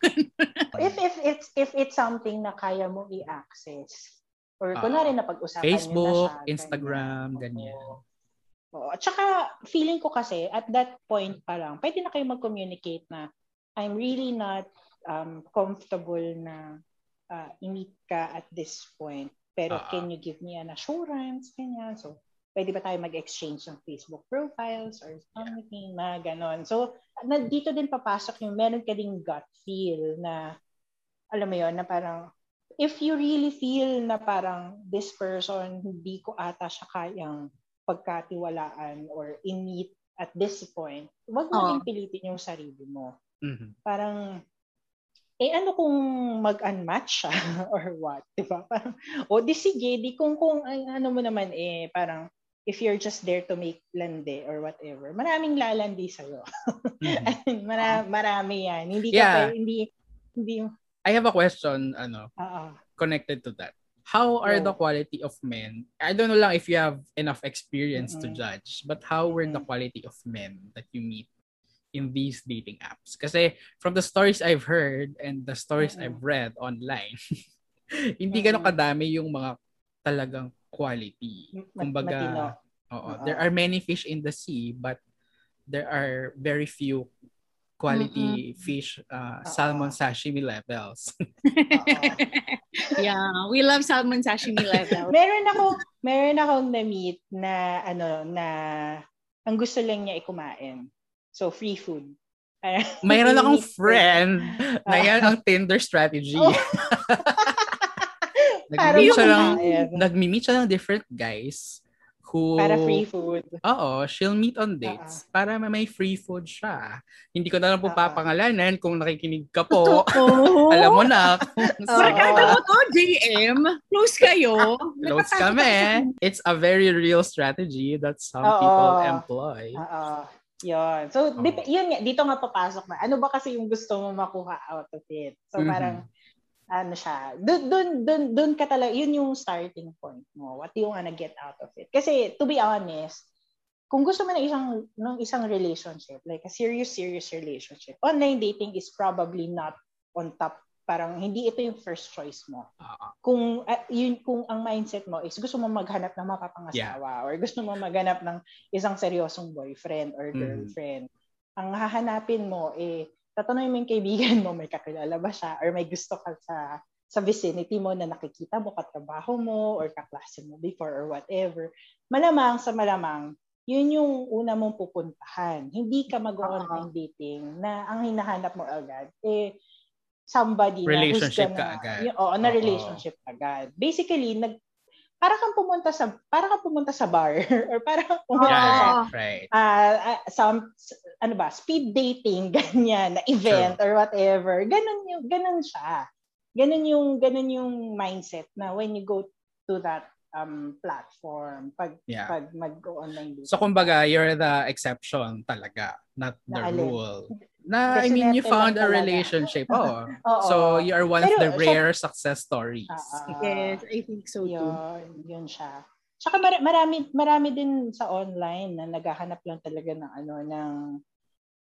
if, if, it's, if it's something na kaya mong i-access, or uh, kunwari na pag-usapan Facebook, na siya, Instagram, ganyan. ganyan. Oo. At saka, feeling ko kasi, at that point pa lang, pwede na kayo mag-communicate na, I'm really not um, comfortable na uh, i-meet ka at this point. Pero uh-huh. can you give me an assurance? Ganyan. So, pwede ba tayo mag-exchange ng Facebook profiles or something, yeah. na ganon. So, na, dito din papasok yung meron ka ding gut feel na, alam mo yon na parang, if you really feel na parang this person, hindi ko ata siya kayang pagkatiwalaan or in-meet at this point, wag mo oh. pilitin yung sarili mo. Mm-hmm. Parang, eh ano kung mag-unmatch siya <laughs> or what, di ba? Parang, o di sige, di kung, kung ano mo naman eh, parang, if you're just there to make lande or whatever, maraming lalandi sa'yo. Mm-hmm. <laughs> Mara, marami yan. Hindi yeah. ka, hindi, hindi, I have a question, ano, uh-uh. connected to that. How are the quality of men? I don't know lang if you have enough experience mm-hmm. to judge, but how were the quality of men that you meet in these dating apps? Kasi from the stories I've heard and the stories mm-hmm. I've read online, <laughs> hindi mm-hmm. kadami yung mga talagang quality. Kumbaga, oo, uh-huh. there are many fish in the sea, but there are very few quality mm-hmm. fish uh, salmon sashimi levels. <laughs> yeah, we love salmon sashimi levels. meron ako meron akong na-meet na ano na ang gusto lang niya ikumain. So free food. <laughs> Mayroon akong friend na yan ang Tinder strategy. Oh. <laughs> nag-meet siya lang, nag-meet siya ng different guys who... Para free food. Oo, she'll meet on dates uh-huh. para may free food siya. Hindi ko na lang po uh-huh. papangalanan kung nakikinig ka po. <laughs> Alam mo na. Barkada mo to, JM. Close kayo. Close kami. It's a very real strategy that some Uh-oh. people employ. Oo. Yun. So, oh. dip- yun, dito nga papasok na. Ano ba kasi yung gusto mo makuha out of it? So, mm-hmm. parang, ano siya, dun, dun, dun, dun ka talaga, yun yung starting point mo. What do you wanna get out of it? Kasi, to be honest, kung gusto mo na isang, ng isang relationship, like a serious, serious relationship, online dating is probably not on top. Parang hindi ito yung first choice mo. Uh-huh. Kung uh, yun kung ang mindset mo is gusto mo maghanap ng mapapangasawa yeah. or gusto mo maghanap ng isang seryosong boyfriend or mm-hmm. girlfriend, mm-hmm. ang hahanapin mo eh tatanungin mo yung kaibigan mo, may kakilala ba siya or may gusto ka sa sa vicinity mo na nakikita mo, katrabaho mo, or kaklase mo before or whatever, malamang sa malamang, yun yung una mong pupuntahan. Hindi ka mag-online dating na ang hinahanap mo agad, eh, somebody relationship na ka agad. Yung, oo, na relationship agad. Basically, nag para kang pumunta sa para kang pumunta sa bar <laughs> or para kang pumunta yeah, sa right. uh, uh, some ano ba speed dating <laughs> ganyan na event True. or whatever ganun yung ganun siya ganun yung ganun yung mindset na when you go to that um platform pag yeah. pag mag-online dating. So kumbaga you're the exception talaga not the na rule. Na, I mean, you found a relationship. <laughs> Oh. So, you are one Pero, of the rare siya, success stories. Uh, yes, I think so too. Yun, yun siya. Tsaka mar- marami, marami din sa online na naghahanap lang talaga ng ano, ng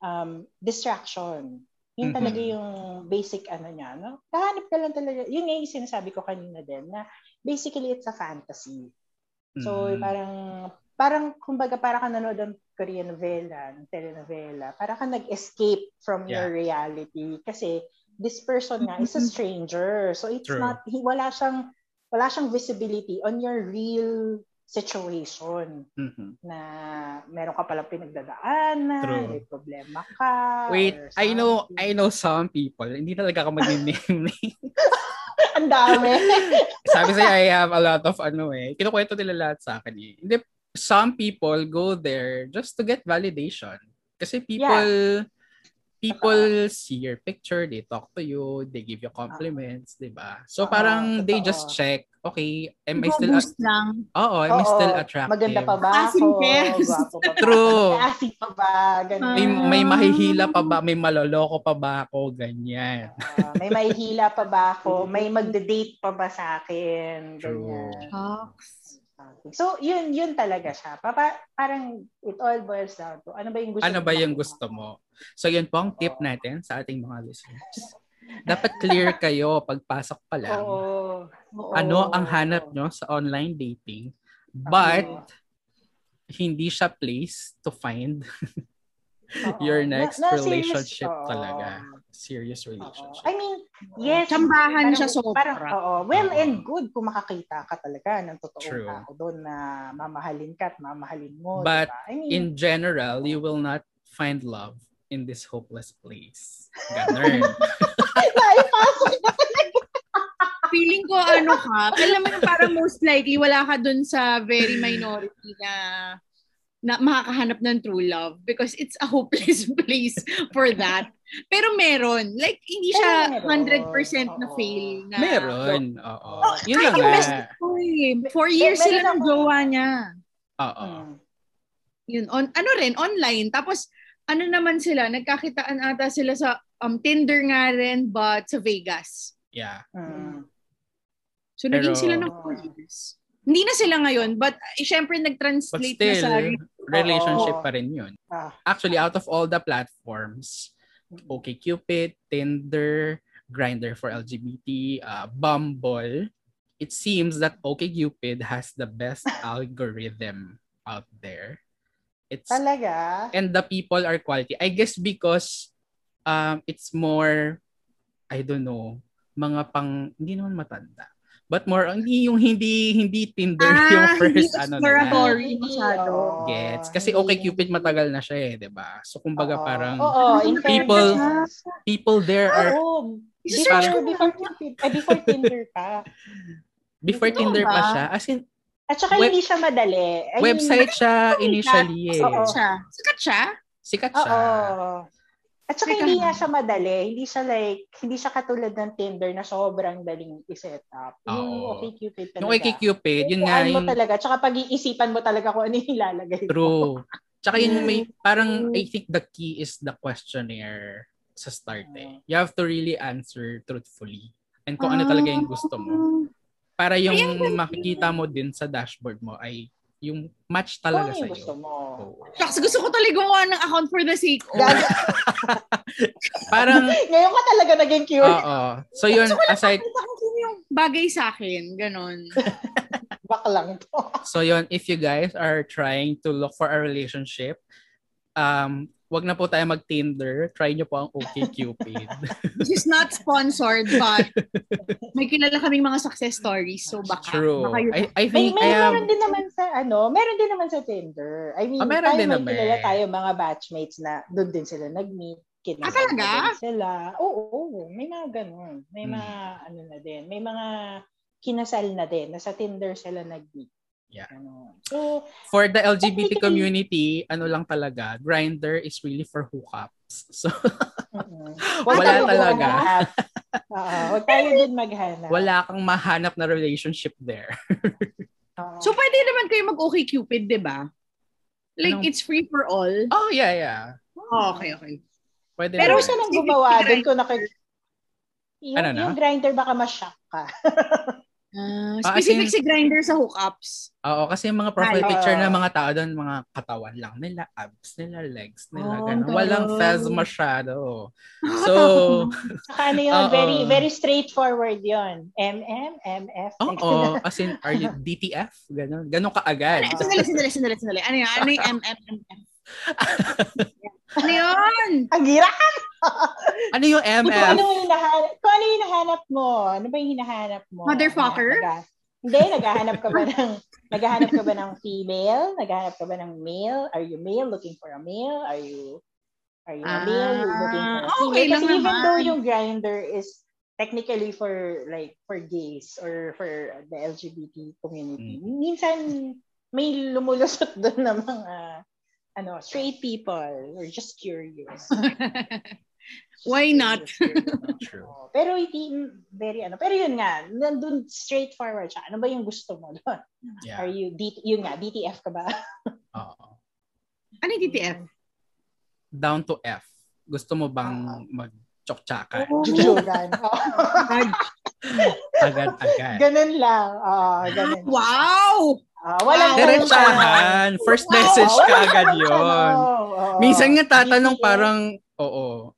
um, distraction. Yun mm-hmm. talaga yung basic ano niya. No? Kahanap ka lang talaga. Yun nga yung sinasabi ko kanina din na basically it's a fantasy. So, mm-hmm. parang parang kumbaga para ka nanood ng Korean novela, ng telenovela, para ka nag-escape from yeah. your reality kasi this person nga is a stranger. So it's True. not he, wala siyang wala siyang visibility on your real situation mm-hmm. na meron ka palang pinagdadaanan, True. may problema ka. Wait, I know I know some people, hindi talaga ako mag-name <laughs> Ang dami. <laughs> Sabi sa'yo, I have a lot of ano eh. Kinukwento nila lahat sa akin eh. Hindi, some people go there just to get validation. Kasi people yeah. people uh, see your picture, they talk to you, they give you compliments, uh, 'di ba? So parang uh, they just check, okay, am I still at- lang. Oo, am I still attractive? Maganda pa ba ako? Gwapo pa True. Kasi pa ba? <laughs> Ganyan. May, may mahihila pa ba? May maloloko pa ba ako? Ganyan. Uh, may mahihila pa ba ako? May <laughs> magde-date pa ba sa akin? Ganyan. True. So, yun, yun talaga siya. Papa, parang it all boils down to ano ba yung gusto Ano ba yung gusto mo? So, yun po ang tip natin sa ating mga listeners. Dapat clear kayo pagpasok pa lang. Oo. Oo. Ano ang hanap nyo sa online dating. But, hindi siya place to find <laughs> your next na, na relationship serious, talaga. Serious relationship. I mean, yes. Chambahan siya sobra. Parang, oo, well uh-oh. and good kung makakita ka talaga ng totoong tao doon na mamahalin ka at mamahalin mo. But diba? I mean, in general, you will not find love in this hopeless place. Ganun. <laughs> Naipasok <laughs> na Feeling ko ano ka, alam mo parang most likely wala ka dun sa very minority na na makakahanap ng true love because it's a hopeless <laughs> place for that. Pero meron. Like, hindi siya Meron. 100% na fail. Na, Meron. Oo. Oh, Yun kahit lang yung best eh. Four years meron sila ng jowa niya. Oo. Mm. Yun, on, ano rin, online. Tapos, ano naman sila, nagkakitaan ata sila sa um, Tinder nga rin, but sa Vegas. Yeah. Mm. So, naging Pero- sila ng four years. Hindi na sila ngayon, but eh, syempre But nag-translate na sa still, relationship Oo. pa rin yun. Ah. Actually, out of all the platforms, OkCupid, Tinder, Grinder for LGBT, uh, Bumble, it seems that OkCupid has the best <laughs> algorithm out there. It's Talaga? and the people are quality. I guess because um it's more I don't know, mga pang hindi naman matanda. But more hindi yung hindi hindi Tinder Ah, yung hindi first ano exploratory Hindi, masyado. Gets. Kasi Hindi- OkCupid matagal na siya eh, 'di ba? So kumbaga Oo. parang Oo, in people- people there are Oo. Isa-search Before, ko before, Cupid- eh, before Tinder pa. before Tinder pa siya. As in, At saka Web- hindi siya madali. I mean, website siya initially eh. Oo. Sikat siya. Sikat siya? Sikat Oo. At saka Teka hindi nga siya madali. Hindi siya like, hindi siya katulad ng Tinder na sobrang daling i-set up. Yung Oo. okay Cupid talaga. Yung kay Cupid, yun nga Tutuan mo yung talaga. Tsaka pag-iisipan mo talaga kung ano yung ilalagay mo. true. Tsaka yun yung may, Mm. parang I think the key is the questionnaire sa start eh. You have to really answer truthfully. And kung ano talaga yung gusto mo. Para yung makikita mo din sa dashboard mo ay yung match talaga ano sa gusto mo. Oo. Shucks, gusto ko talaga gumawa ng account for the sake of. Gag- <laughs> Parang, <laughs> Ngayon ka talaga naging curious. oo. So yun, aside, ko yung bagay sa akin. Ganon. <laughs> Bak lang to. So yun, if you guys are trying to look for a relationship, um, wag na po tayo mag-Tinder. Try nyo po ang OkCupid. <laughs> This is not sponsored, but <laughs> may kilala kaming mga success stories. So baka, True. baka yun. I, I May, think may I have, meron din naman sa ano, meron din naman sa Tinder. I mean, Ah, meron tayo din may naman. kilala tayo mga batchmates na doon din sila nag-meet. Ah, talaga? Sila. Oo, oo, may mga ganun. May Hmm. mga ano na din. May mga kinasal na din na sa Tinder sila nag-meet. Yeah. Ano. So, for the LGBT community, ano lang talaga, Grinder is really for hookups. <laughs> So, mm, Wala talaga. Oo, huwag tayo din maghanap. wala kang mahanap na relationship there. So pwede naman kayo mag-okay Cupid, di ba? Like, Anong- it's free for all. Oh, yeah, yeah. Oh, okay, okay. Pwede Pero siya nang gumawa doon ko nakik... Yung, Ano na? yung grinder baka ma-shock ka. <laughs> Ah, Ah, as specific in- si Grinder sa hookups. Oo, kasi yung mga profile Ay, picture ng mga tao doon, mga katawan lang nila, abs nila, legs nila, Oh, ganun. Walang fez masyado. <laughs> So, Saka ano yun, <laughs> very very straightforward yun. MM, MF. oo, as in, are you DTF? Ganun, ganun kaagad. Sandali, sandali, sandali, sandali. Ano yun? Ano yung MMMM? <laughs> ano yun? Ang gira! ano yung Kung ano MF? yung hinahanap, kung ano yung hinahanap mo? Ano ba yung hinahanap mo? Motherfucker? Nag- hindi, naghahanap ka ba ng <laughs> naghahanap ka ba ng female? Naghahanap ka ba ng male? Are you male looking for a male? Are you are you a male You're looking for a Ah, female? okay lang Kasi even naman. though yung grinder is technically for like for gays or for the LGBT community. Mm. Minsan may lumulusot <laughs> doon ng mga ano, straight people or just curious. <laughs> Why <laughs> not? True. <laughs> Oo. Pero hindi very ano. Pero yun nga, nandun straightforward siya. Ano ba yung gusto mo doon? Yeah. Are you, D, yun nga, DTF ka ba? Oo. ano yung TTF? Down to F. Gusto mo bang mag-chokchaka? Oh. Jujugan. Agad-agad. ganun lang. Oo, ganun. Wow! Ah, walang. Diretsahan. First message ka agad yun. Minsan nga tatanong parang, oo,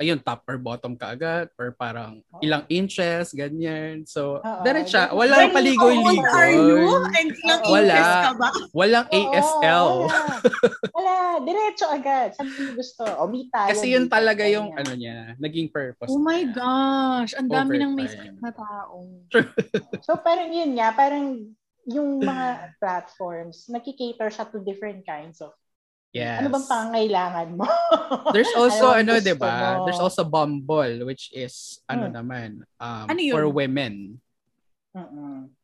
ayun, top or bottom ka agad or parang Oo. ilang inches, ganyan. So, diretsa. Walang paligoy-ligoy. How old are you? And ilang Wala. inches ka ba? Walang Oo, ASL. Wala. <laughs> wala. Diretso agad. Sabi mo gusto. O, tayo. Kasi yun talaga yung ano niya, naging purpose. Oh my gosh! Ang dami ng may sakit na tao. So parang yun nga, parang yung <laughs> mga platforms, nakikater siya to different kinds of Yes. ano bang pangangailangan mo? <laughs> There's also Ano ano, 'di ba? mo? There's also Bumble which is ano Hmm. naman um Ano yun? for women. Mm-mm.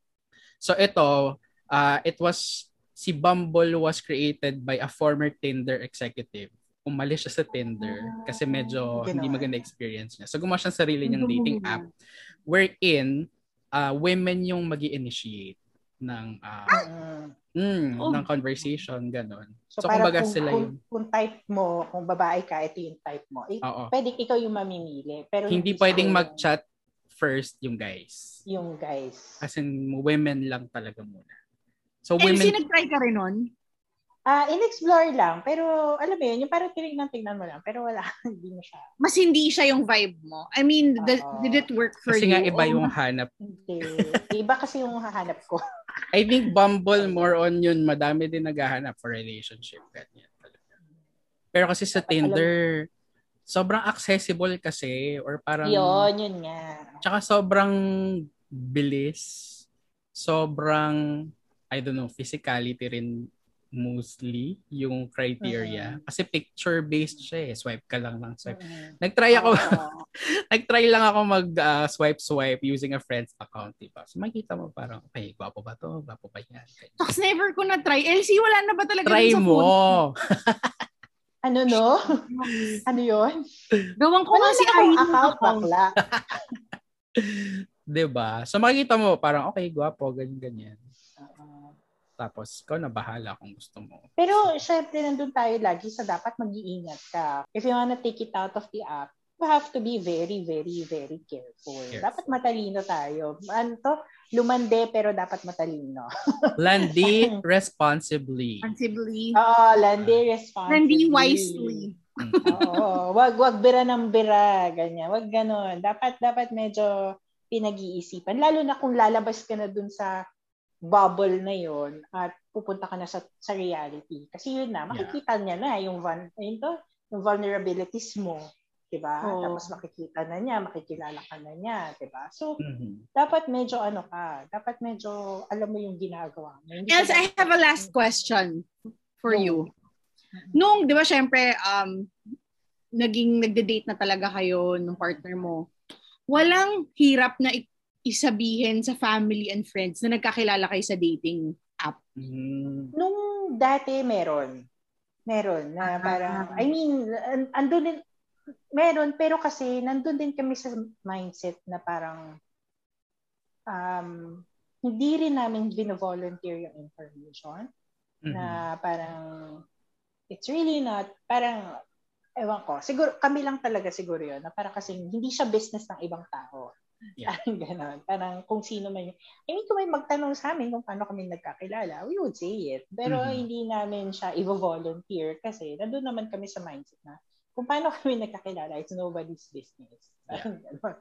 So ito, uh, it was si Bumble was created by a former Tinder executive. Umalis siya sa Tinder kasi medyo Ginawa. hindi maganda experience niya. So gumawa siya ng sarili niyang <laughs> dating app wherein uh, women yung mag initiate ng uh, Mm. mm, Oh. ng conversation, ganon. So, So, kumbaga kung, sila kung, yung kung type mo, kung babae ka, ito yung type mo. Eh, Oo. pwede ikaw yung mamimili. Pero Hindi pwedeng yung- mag-chat first yung guys. Yung guys. As in, women lang talaga muna. So, LC, women, nag-try ka rin nun? Ah, in-explore lang. Pero, alam mo yun, yung parang tinignan, tignan mo lang. Pero wala, <laughs> hindi mo siya. Mas hindi siya yung vibe mo. I mean, the- did it work for kasi you? nga iba yung mas- hanap. Hindi. Iba kasi yung hahanap ko. <laughs> I think Bumble more on yun, madami din naghahanap for relationship. Ganyan. Pero kasi sa Tinder, sobrang accessible kasi or parang Yun, yun nga. tsaka sobrang bilis. Sobrang I don't know, physicality rin mostly yung criteria. Kasi picture-based siya eh. Swipe ka lang ng swipe. Mm. Nag-try ako, Oo. <laughs> nag-try lang ako mag ah, using a friend's account, diba? So makikita mo parang, okay, gwapo ba to? Gwapo ba yan? Tapos never ko na-try. LC, wala na ba talaga Try sa mo. Ano no? <laughs> ano yun? Gawan ko nga si Irene account, account. bakla. <laughs> 'Di ba? So makikita mo parang okay, gwapo, ganyan ganyan. Oo. Tapos ikaw na bahala kung gusto mo. Pero syempre nandun tayo lagi sa dapat mag-iingat ka. If you wanna take it out of the app, you have to be very, very, very careful. Careful. Dapat matalino tayo. Ano to? Lumande pero dapat matalino. <laughs> Landi <laughs> responsibly. Responsibly. Oo, landi responsibly. Landi wisely. Oo, wag wag bira ng bira, ganyan. Wag ganon. Dapat dapat medyo pinag-iisipan lalo na kung lalabas ka na dun sa bubble na yon at pupunta ka na sa sa reality. Kasi yun na, makikita niya na yung van, yun to, yung vulnerabilities mo, 'di ba? Oo. Tapos makikita na niya, makikilala ka na niya, 'di ba? So Mhm. dapat medyo ano ka, dapat medyo alam mo yung ginagawa mo. Ka I have a last question for Go. you. Nung, di ba, syempre, um, naging nagde-date na talaga kayo ng partner mo, walang hirap na i- isabihin sa family and friends na nagkakilala kayo sa dating app. Mhm. Nung dati meron. Meron na Ah. parang, I mean, an- andun din, meron, pero kasi nandun din kami sa mindset na parang um, hindi rin namin bino-volunteer yung information Mhm. na parang it's really not, parang ewan ko, siguro kami lang talaga siguro yun, na parang kasi hindi siya business ng ibang tao. Yeah. Parang ganon. Parang kung sino man yun. I mean, kung may magtanong sa amin kung paano kami nagkakilala, we would say it. Pero Mhm. hindi namin siya i-volunteer kasi nandun naman kami sa mindset na kung paano kami nagkakilala, it's nobody's business. Parang ganon.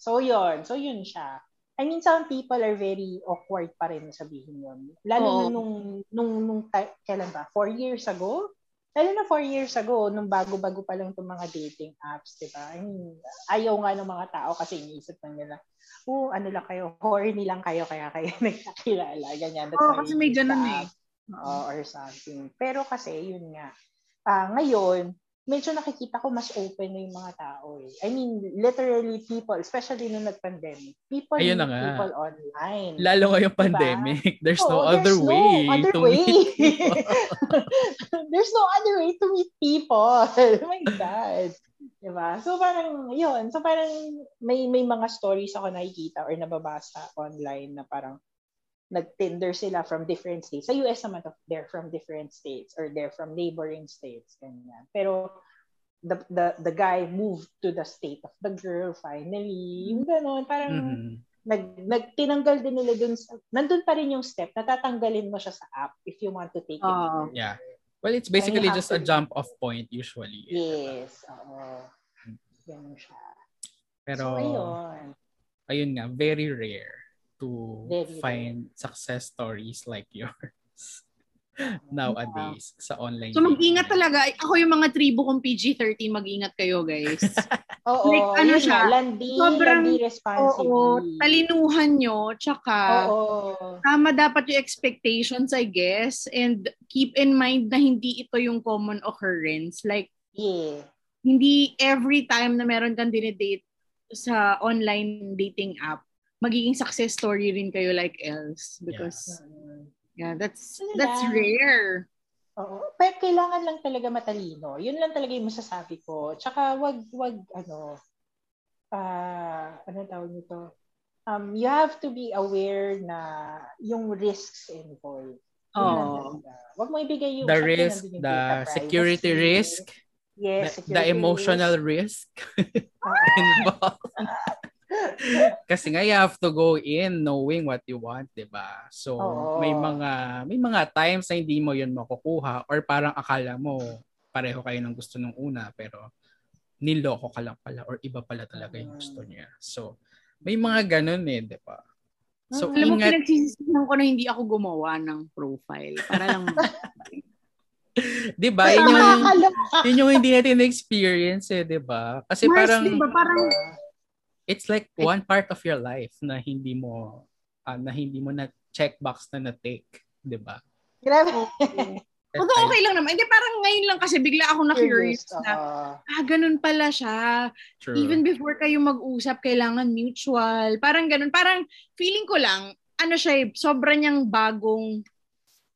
So yun. So yun siya. I mean, some people are very awkward pa rin sabihin yun. Lalo na nung, nung, nung, ti- kailan ba? Four years ago? Lalo na four years ago, nung bago-bago pa lang itong mga dating apps, di ba? I mean, ayaw nga ng mga tao kasi iniisip lang nila, oh, ano lang kayo, horny lang kayo, kaya kayo <laughs> nagkakilala, ganyan. That's Oo, why kasi may ganun eh. Oo, or something. Pero kasi, yun nga. Ah, ngayon, medyo nakikita ko mas open na yung mga tao eh. I mean, literally people, especially nung nag-pandemic, people Ayun na nga. people online. Lalo ngayong Diba? pandemic, <laughs> there's Oo, no other there's way no other to way. meet people. <laughs> there's no other way to meet people. <laughs> oh my God. Diba? So parang, yun. So parang may, may mga stories ako nakikita or nababasa online na parang nag-Tinder sila from different states. Sa US naman, they're from different states or they're from neighboring states. Ganyan. Pero the, the, the guy moved to the state of the girl finally. Yung gano'n, parang Mhm. nag, nag tinanggal din nila dun sa, nandun pa rin yung step na tatanggalin mo siya sa app if you want to take it. Oo. further. Yeah. Well, it's basically just a to- jump off point usually. Yes, oo. Ganun siya. Pero, so, ayun. ayun nga, very rare to Very find success stories like yours <laughs> nowadays sa online. So mag-ingat dating. talaga. Ako yung mga tribo kong PG-13, mag-ingat kayo guys. <laughs> Oo, Like, ano siya, landi, sobrang- landi Oo, responsibly. talinuhan nyo, tsaka Oo. tama dapat yung expectations, I guess. And keep in mind na hindi ito yung common occurrence. Like, Yeah. hindi every time na meron kang dinedate sa online dating app, magiging success story rin kayo like else. Because, Mm. Yeah, that's that's rare. Oo. Pero kailangan lang talaga matalino. Yun lang talaga yung masasabi ko. Tsaka wag, wag, ano, uh, ano tawag nito? Um, you have to be aware na yung risks involved. Oh. Wag mo ibigay yung the risk, yung the security risk, yes, the, the emotional risk, risk <laughs> involved. Kasi nga you have to go in knowing what you want, 'di ba? So oh. may mga may mga times na hindi mo 'yun makukuha or parang akala mo pareho kayo ng gusto nung una pero niloko ka lang pala or iba pala talaga yung gusto niya. So may mga ganun eh, 'di ba? So, Alam ingat... mo, pinagsisisihan ko na hindi ako gumawa ng profile. Para lang... <laughs> di ba? Yun yung, yun yung hindi natin na-experience eh, di ba? Kasi Mars, parang... Di ba? Parang it's like one part of your life na hindi mo uh, na hindi mo na checkbox na na-take, 'di ba? Grabe. Although okay lang naman. Hindi, parang ngayon lang kasi bigla ako na-curious na, ah, ganun pala siya. True. Even before kayo mag-usap, kailangan mutual. Parang ganun. Parang feeling ko lang, ano siya, eh, sobra niyang bagong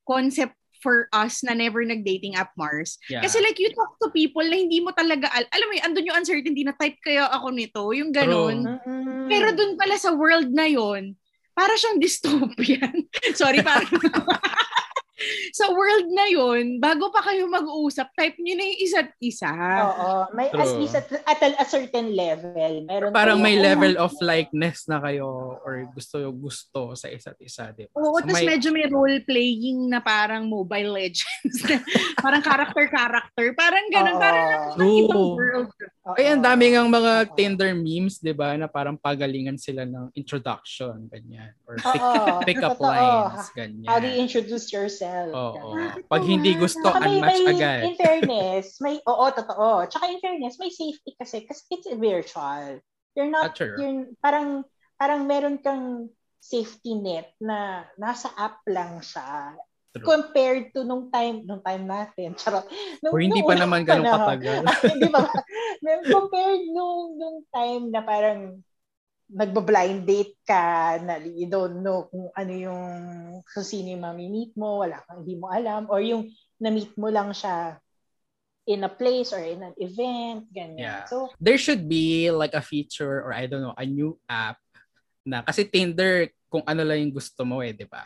concept for us na never nag-dating app Mars. Yeah. Kasi like you talk to people na hindi mo talaga al- alam mo, andun yung uncertainty na type kaya ako nito, yung ganun. Mm-hmm. Pero dun pala sa world na yon, para siyang dystopian. <laughs> Sorry, parang <laughs> <laughs> sa world na yon bago pa kayo mag-uusap, type niyo na yung isa't isa. Oo. May True. at least at, at a certain level. Meron Parang may level of likeness na kayo or gusto gusto sa isa't isa, di ba? Oo, so, tapos may... medyo may role-playing na parang Mobile Legends. <laughs> parang character-character. Parang ganun. Oo. Parang True. ibang world. Ay, ang dami ng mga Tinder memes, di ba, na parang pagalingan sila ng introduction, ganyan. Or pick, pick up lines, ganyan. How do you introduce yourself? Oo. Pag hindi gusto, Saka unmatch may, agad. In fairness, may, oo, totoo. Tsaka in fairness, may safety kasi, kasi it's virtual. You're not, sure. you're, parang, parang meron kang safety net na nasa app lang siya. True. compared to nung time nung time natin. <laughs> Charot. Nung, o <laughs> hindi pa naman ganun katagal. hindi pa. compared nung nung time na parang nagba-blind date ka na you don't know kung ano yung kung sino yung mami-meet mo, wala kang hindi mo alam or yung na-meet mo lang siya in a place or in an event, ganyan. Yeah. So, there should be like a feature or I don't know, a new app na kasi Tinder kung ano lang yung gusto mo eh, 'di ba?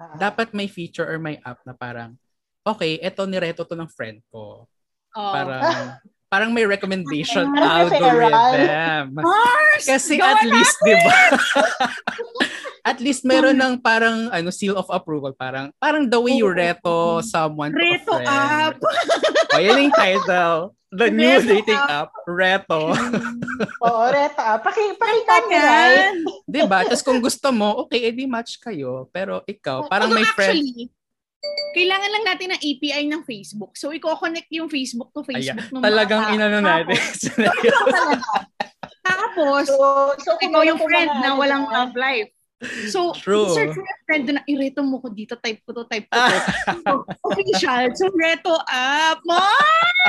Uh-huh. Dapat may feature or may app na parang okay, eto nireto to ng friend ko. Oh. Parang <laughs> parang may recommendation algorithm. Mars, Kasi at least, di ba? <laughs> at least meron ng parang ano seal of approval. Parang parang the way you reto someone Reto to up. <laughs> o, yan yung title. The new reto dating up. app, Reto. Oo, Reto up. Paki, pakita mo yan. Di ba? Tapos kung gusto mo, okay, edi match kayo. Pero ikaw, parang may friend. Actually, kailangan lang natin ng API ng Facebook. So, i-connect yung Facebook to Facebook. Ay, talagang mga, inano natin. <laughs> <laughs> Tapos, so, so ikaw yung friend na walang love life. So, True. search mo yung friend na ireto mo ko dito, type ko to, type ko to. <laughs> so, official. So, reto up mo!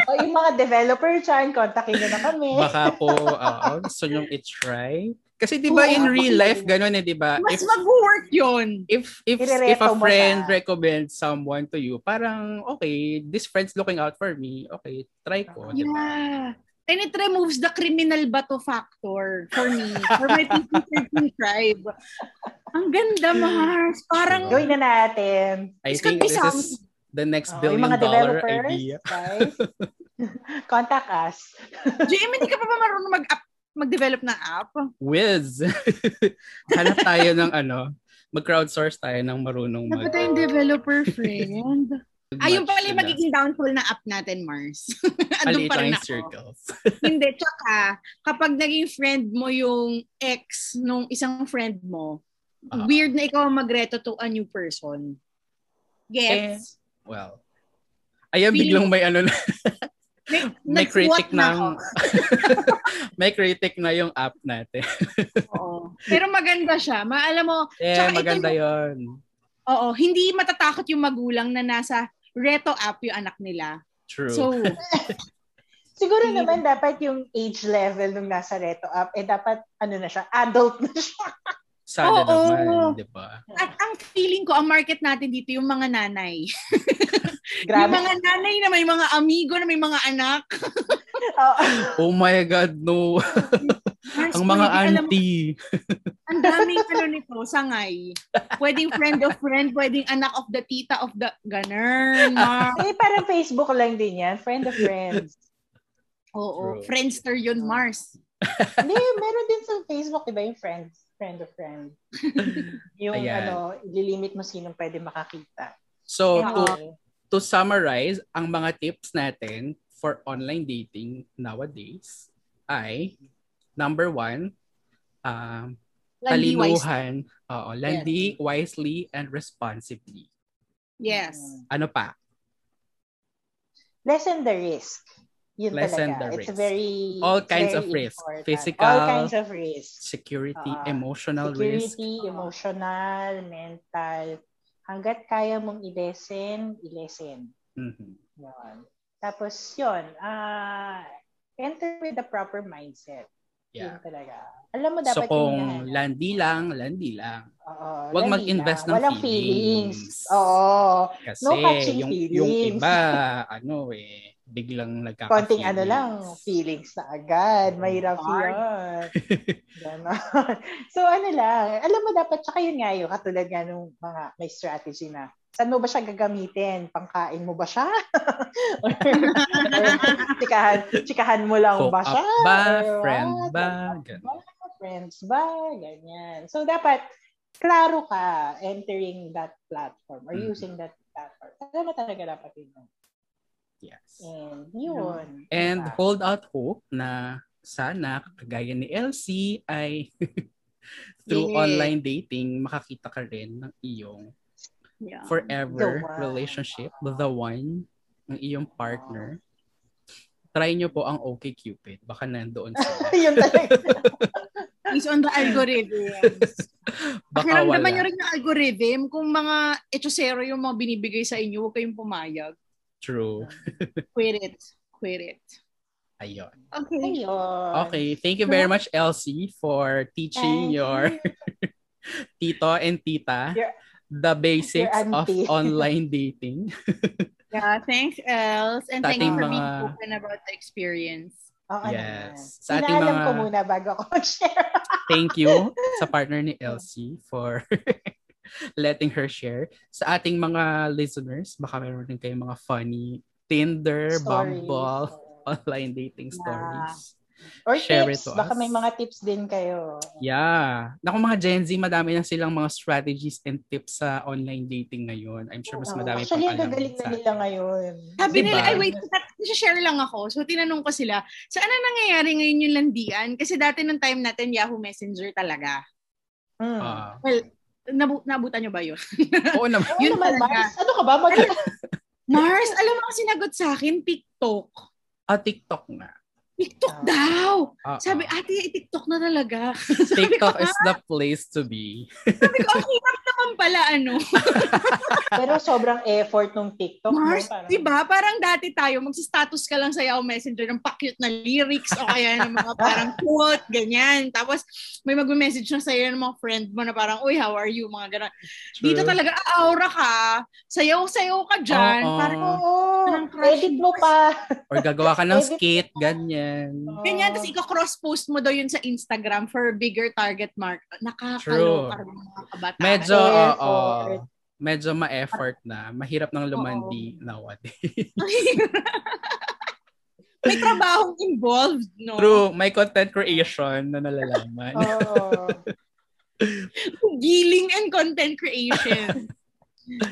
o yung mga developer chan, kontakin nyo na kami. Baka po, uh, gusto nyo i-try. Kasi 'di ba in real life ganun eh 'di ba? Mas mag-work 'yon. If if if a friend recommends someone to you, parang okay, this friend's looking out for me. Okay, try ko, yeah. 'di ba? And it removes the criminal bato factor for me, for my <laughs> people tribe. Ang ganda, Mars. Parang... Gawin na natin. I think this is the next oh, billion dollar idea. Guys, <laughs> contact us. Jamie, hindi ka pa ba marunong mag-up mag-develop ng app? Wiz! <laughs> Hanap tayo ng ano, mag-crowdsource tayo ng marunong mag- Dapat tayong developer friend. <laughs> Ayun pala yung magiging downfall na app natin, Mars. Andun pa rin ako. circles. Hindi, tsaka, kapag naging friend mo yung ex nung isang friend mo, uh, weird na ikaw magreto to a new person. Gets? Eh, well, ayan biglang may ano na, may, <laughs> may critic na <laughs> may critic na yung app natin. <laughs> Oo. Pero maganda siya. Maalam mo, yeah, maganda ito, 'yon. Oo, hindi matatakot yung magulang na nasa reto app yung anak nila. True. So, siguro naman dapat yung age level nung nasa reto app eh dapat ano na siya, adult na siya. Sana Oo. naman, di ba? At ang feeling ko, ang market natin dito yung mga nanay. <laughs> Yung Grabe. mga nanay na may mga amigo, na may mga anak. Oh my God, no. Mars, Ang mga pwede, alam mo, auntie. <laughs> Ang daming ano nito, sangay. Pwedeng friend of friend, pwedeng anak of the tita of the ganern. Mars. eh, parang Facebook lang din yan. Friend of friends. Oo, True. friendster yun, Mars. Hindi, meron din sa Facebook, di ba, yung friends. Friend of friends. <laughs> yung Ayan. ano, ililimit mo sinong pwede makakita. So, Yeah. to, to summarize, ang mga tips natin for online dating nowadays ay number one, um, wise. talinuhan, oo, landi wisely and responsibly. Yes. Ano pa? Lessen the risk. Yun Lessen talaga. the It's risk. very All it's kinds very of risk. important. Physical, All kinds of risk. Security, Ah, emotional risk. Security, emotional, mental. Hanggat kaya mong i-lessen, i-lessen. Mhm. Yun. Tapos yun, ah enter with the proper mindset. Yeah. Yun talaga. Alam mo, So dapat kung yung hinahanap. landi lang, landi lang. Oo, Huwag mag-invest ng Walang feelings. Oo. Kasi No catching yung, yung feelings. iba, <laughs> ano eh, biglang nagkaka Konting ano lang, feelings na agad. Mahirap Hard. yun. <laughs> Ganon. <laughs> so ano lang, alam mo dapat, tsaka yun nga yung katulad nga nung mga may strategy na, saan mo ba siya gagamitin? Pangkain mo ba siya? <laughs> or, or chikahan, chikahan mo lang ba siya? ba? Or Friend what? ba? Ganun. ba? Friends ba? Ganyan. So dapat, klaro ka entering that platform or Mhm. using that platform. Alam mo talaga dapat yun. Yes. And yun. And diba? hold out hope na sana, kagaya ni Elsie, ay <laughs> through Yeah. online dating, makakita ka rin ng iyong Yeah. forever The relationship, the one, ng iyong partner. Try nyo po ang OK Cupid. Baka nandoon sila. <laughs> yun talaga. <laughs> Based on the algorithms. Baka Pakiramdaman wala. nyo rin yung algorithm. Kung mga echosero yung mga binibigay sa inyo, huwag kayong pumayag. True. <laughs> Quit it. Quit it. Ayun. Okay. Ayun. Okay. Thank you very much, Elsie, for teaching Thank your you. <laughs> tito and tita Your- the basics of <laughs> online dating. Yeah, thanks, Els. And thank you ating for being mga- open about the experience. Oh, Oo Yes. naman. Sa ating Inaalam mga- ko muna bago ako mag-share. Thank you sa partner ni Elsie for letting her share. Sa ating mga listeners, baka meron din kayong mga funny Tinder, Stories. Bumble, <laughs> online dating Yeah. stories. Or Share tips. it to Baka us. may mga tips din kayo. Yeah. Naku mga Gen Z, madami na silang mga strategies and tips sa online dating ngayon. I'm sure mas madami Actually, pang ang alam gagaling na nila ngayon. Sabi Diba? nila, ay wait, share lang ako. So tinanong ko sila, saan na nangyayari ngayon yung landian? Kasi dati nung time natin, Yahoo Messenger talaga. Hmm. Ah. Well, nabu- nabutan nyo ba yun? <laughs> Oo naman. Oo yun naman. Mars. Ano ka ba? Mag- Mars, alam mo ang sinagot sa akin, TikTok. Ah, TikTok nga. TikTok Ah. daw. Ah, Sabi, ah. ate, TikTok na talaga. <laughs> TikTok is the place to be. Sabi ko, ang hirap naman pala, ano. <laughs> Pero sobrang effort nung TikTok. Mars, no? Parang- di ba? Parang dati tayo, magsistatus ka lang sa Yahoo Messenger ng pa-cute na lyrics o kaya ng mga parang <laughs> quote, ganyan. Tapos may mag-message na sa'yo ng mga friend mo na parang, uy, how are you? Mga gano'n. Dito talaga, aura ka. Sayaw-sayaw ka dyan. Oo. Parang, Oo. Parang crush Edit mo pa. Or gagawa ka ng Edit skit, ganyan. ganyan. Tapos ika-cross-post mo daw yun sa Instagram for bigger target mark. True. Nakakaloka mga kabataan. Medyo, Effort. oo. medyo ma-effort na. Mahirap ng lumandi nowadays. <laughs> May trabahong involved, no? True, may content creation na nalalaman. Oo. <laughs> Giling and content creation.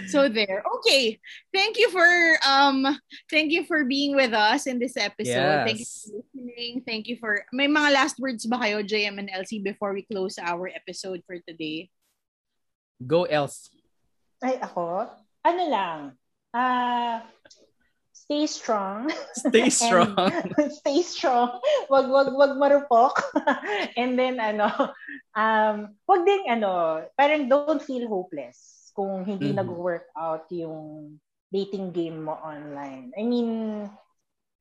So there. Okay. Thank you for um thank you for being with us in this episode. yes. Thank you for listening. Thank you for May mga last words ba kayo JM and LC before we close our episode for today? Go Elsie. Ay, ako? Ano lang? Ah, stay strong. Stay <laughs> strong. <laughs> stay strong. Wag wag wag marupok. <laughs> And then ano, um wag din ano, parang don't feel hopeless kung hindi Mhm. nag-work out yung dating game mo online. I mean,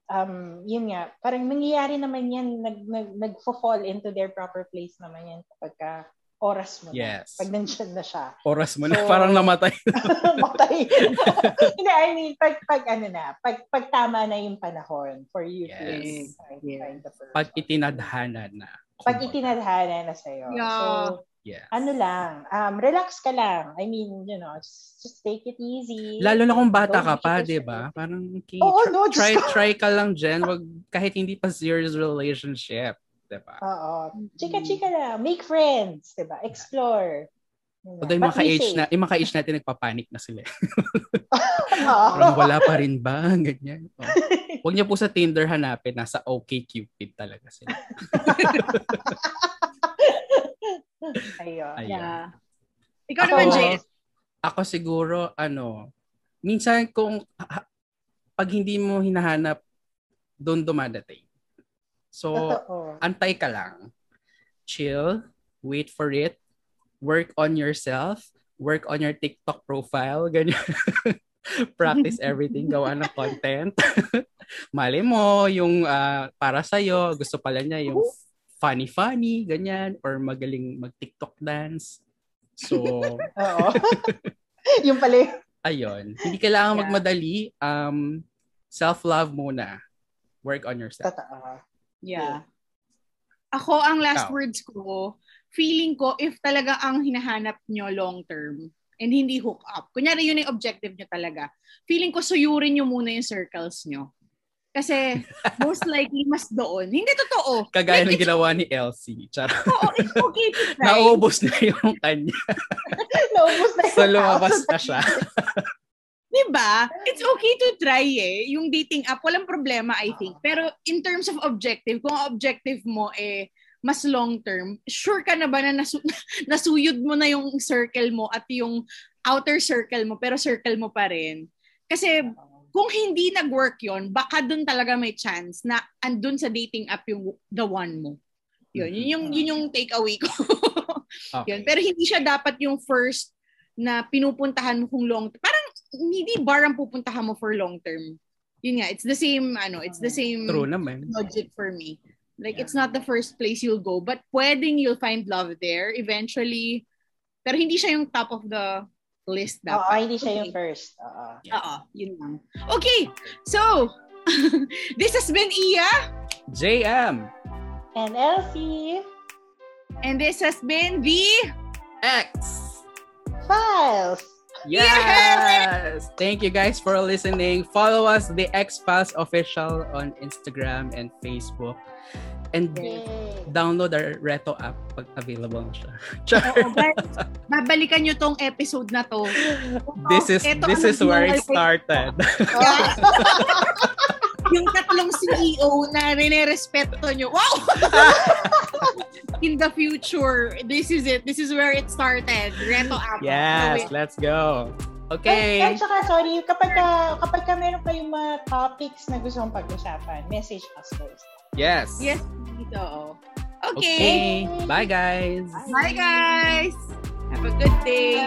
um yun nga, parang nangyayari naman yan nag nag nagfo-fall into their proper place naman yan kapag ka oras mo Yes. na. Pag nandyan na siya. Oras mo na, So- parang namatay. <laughs> Matay. <laughs> Hindi, I mean, pag, pag ano na, pag, pag tama na yung panahon for you to Yes. find, Yes. find the person. Pag itinadhana na. Pag itinadhana na sa'yo. Yeah. So, Yes. ano lang, um, relax ka lang. I mean, you know, just, just take it easy. Lalo na kung bata Don't ka pa, di ba? Parang, okay, Oo, try, no, try, ko. try ka lang dyan. <laughs> Wag, kahit hindi pa serious relationship. Di ba? Oo. Chika-chika lang. Make friends, diba? Explore. Although yung mga be age safe. na, yung mga age natin nagpapanik na sila. <laughs> <laughs> Parang wala pa rin ba? Ganyan. Oh. Huwag niyo po sa Tinder hanapin. Nasa OK Cupid talaga sila. <laughs> Ayun. Ayun. Yeah. Ikaw Ako, naman, Jess. ako siguro, ano, minsan kung ha- pag hindi mo hinahanap, doon dumadating. So, Totoo. antay ka lang. Chill, wait for it, work on yourself, work on your TikTok profile, <laughs> ganyan. Practice everything, <laughs> gawa ng content. Mali mo, yung ah, para sa'yo, gusto pala niya yung funny-funny, ganyan, or magaling mag-TikTok dance. So, <laughs> Oo. <laughs> yung pala ayun. Hindi kailangan Yeah. magmadali. Um, self-love muna. Work on yourself. Totoo. Yeah. Ako, ang last Ikaw. words ko, feeling ko, if talaga ang hinahanap nyo long term, and hindi hook up, kunyari yun yung objective nyo talaga, feeling ko suyurin nyo muna yung circles nyo. Kasi, most likely, mas doon. Hindi totoo. Kagaya Like, ng ginawa ni Elsie. Charot. Oo, it's okay to <laughs> try. Naubos na yung kanya. <laughs> Naubos na yung So, lumabas na siya. <laughs> Diba? It's okay to try eh. Yung dating app, walang problema, I think. Pero in terms of objective, kung objective mo eh, mas long term, sure ka na ba na nasu- nasuyod mo na yung circle mo at yung outer circle mo, pero circle mo pa rin? Kasi kung hindi nag-work yon baka dun talaga may chance na andun sa dating app yung the one mo. Yun, yun yung, yun yung takeaway ko. <laughs> Yun. Okay. Pero hindi siya dapat yung first na pinupuntahan mo kung long Parang hindi bar ang pupuntahan mo for long term. Yun nga, it's the same, ano, it's the same True naman. logic for me. Like, Yeah. it's not the first place you'll go, but pwedeng you'll find love there eventually. Pero hindi siya yung top of the list Oo, dapat. hindi siya yung Okay. first. Oo. Oo, yun lang. Okay, so, <laughs> this has been Iya, JM. And Elsie, and this has been the X. Files. Yes! Thank you guys for listening. Follow us, the X Files official on Instagram and Facebook. And Yay. download our Reto app pag available na siya. <laughs> Char. Oo, guys, babalikan nyo tong episode na to. this is Eto this is where it started. <laughs> Yung tatlong CEO na nire-respeto nyo. Wow! <laughs> In the future, this is it. This is where it started. Reto app. yes, let's go. At, Okay. at saka, sorry, kapag ka, kapag ka meron kayong mga topics na gusto mong pag-usapan, message us first. Yes. Yes, dito. Okay. Okay. Bye guys. Bye, guys. Have a good day.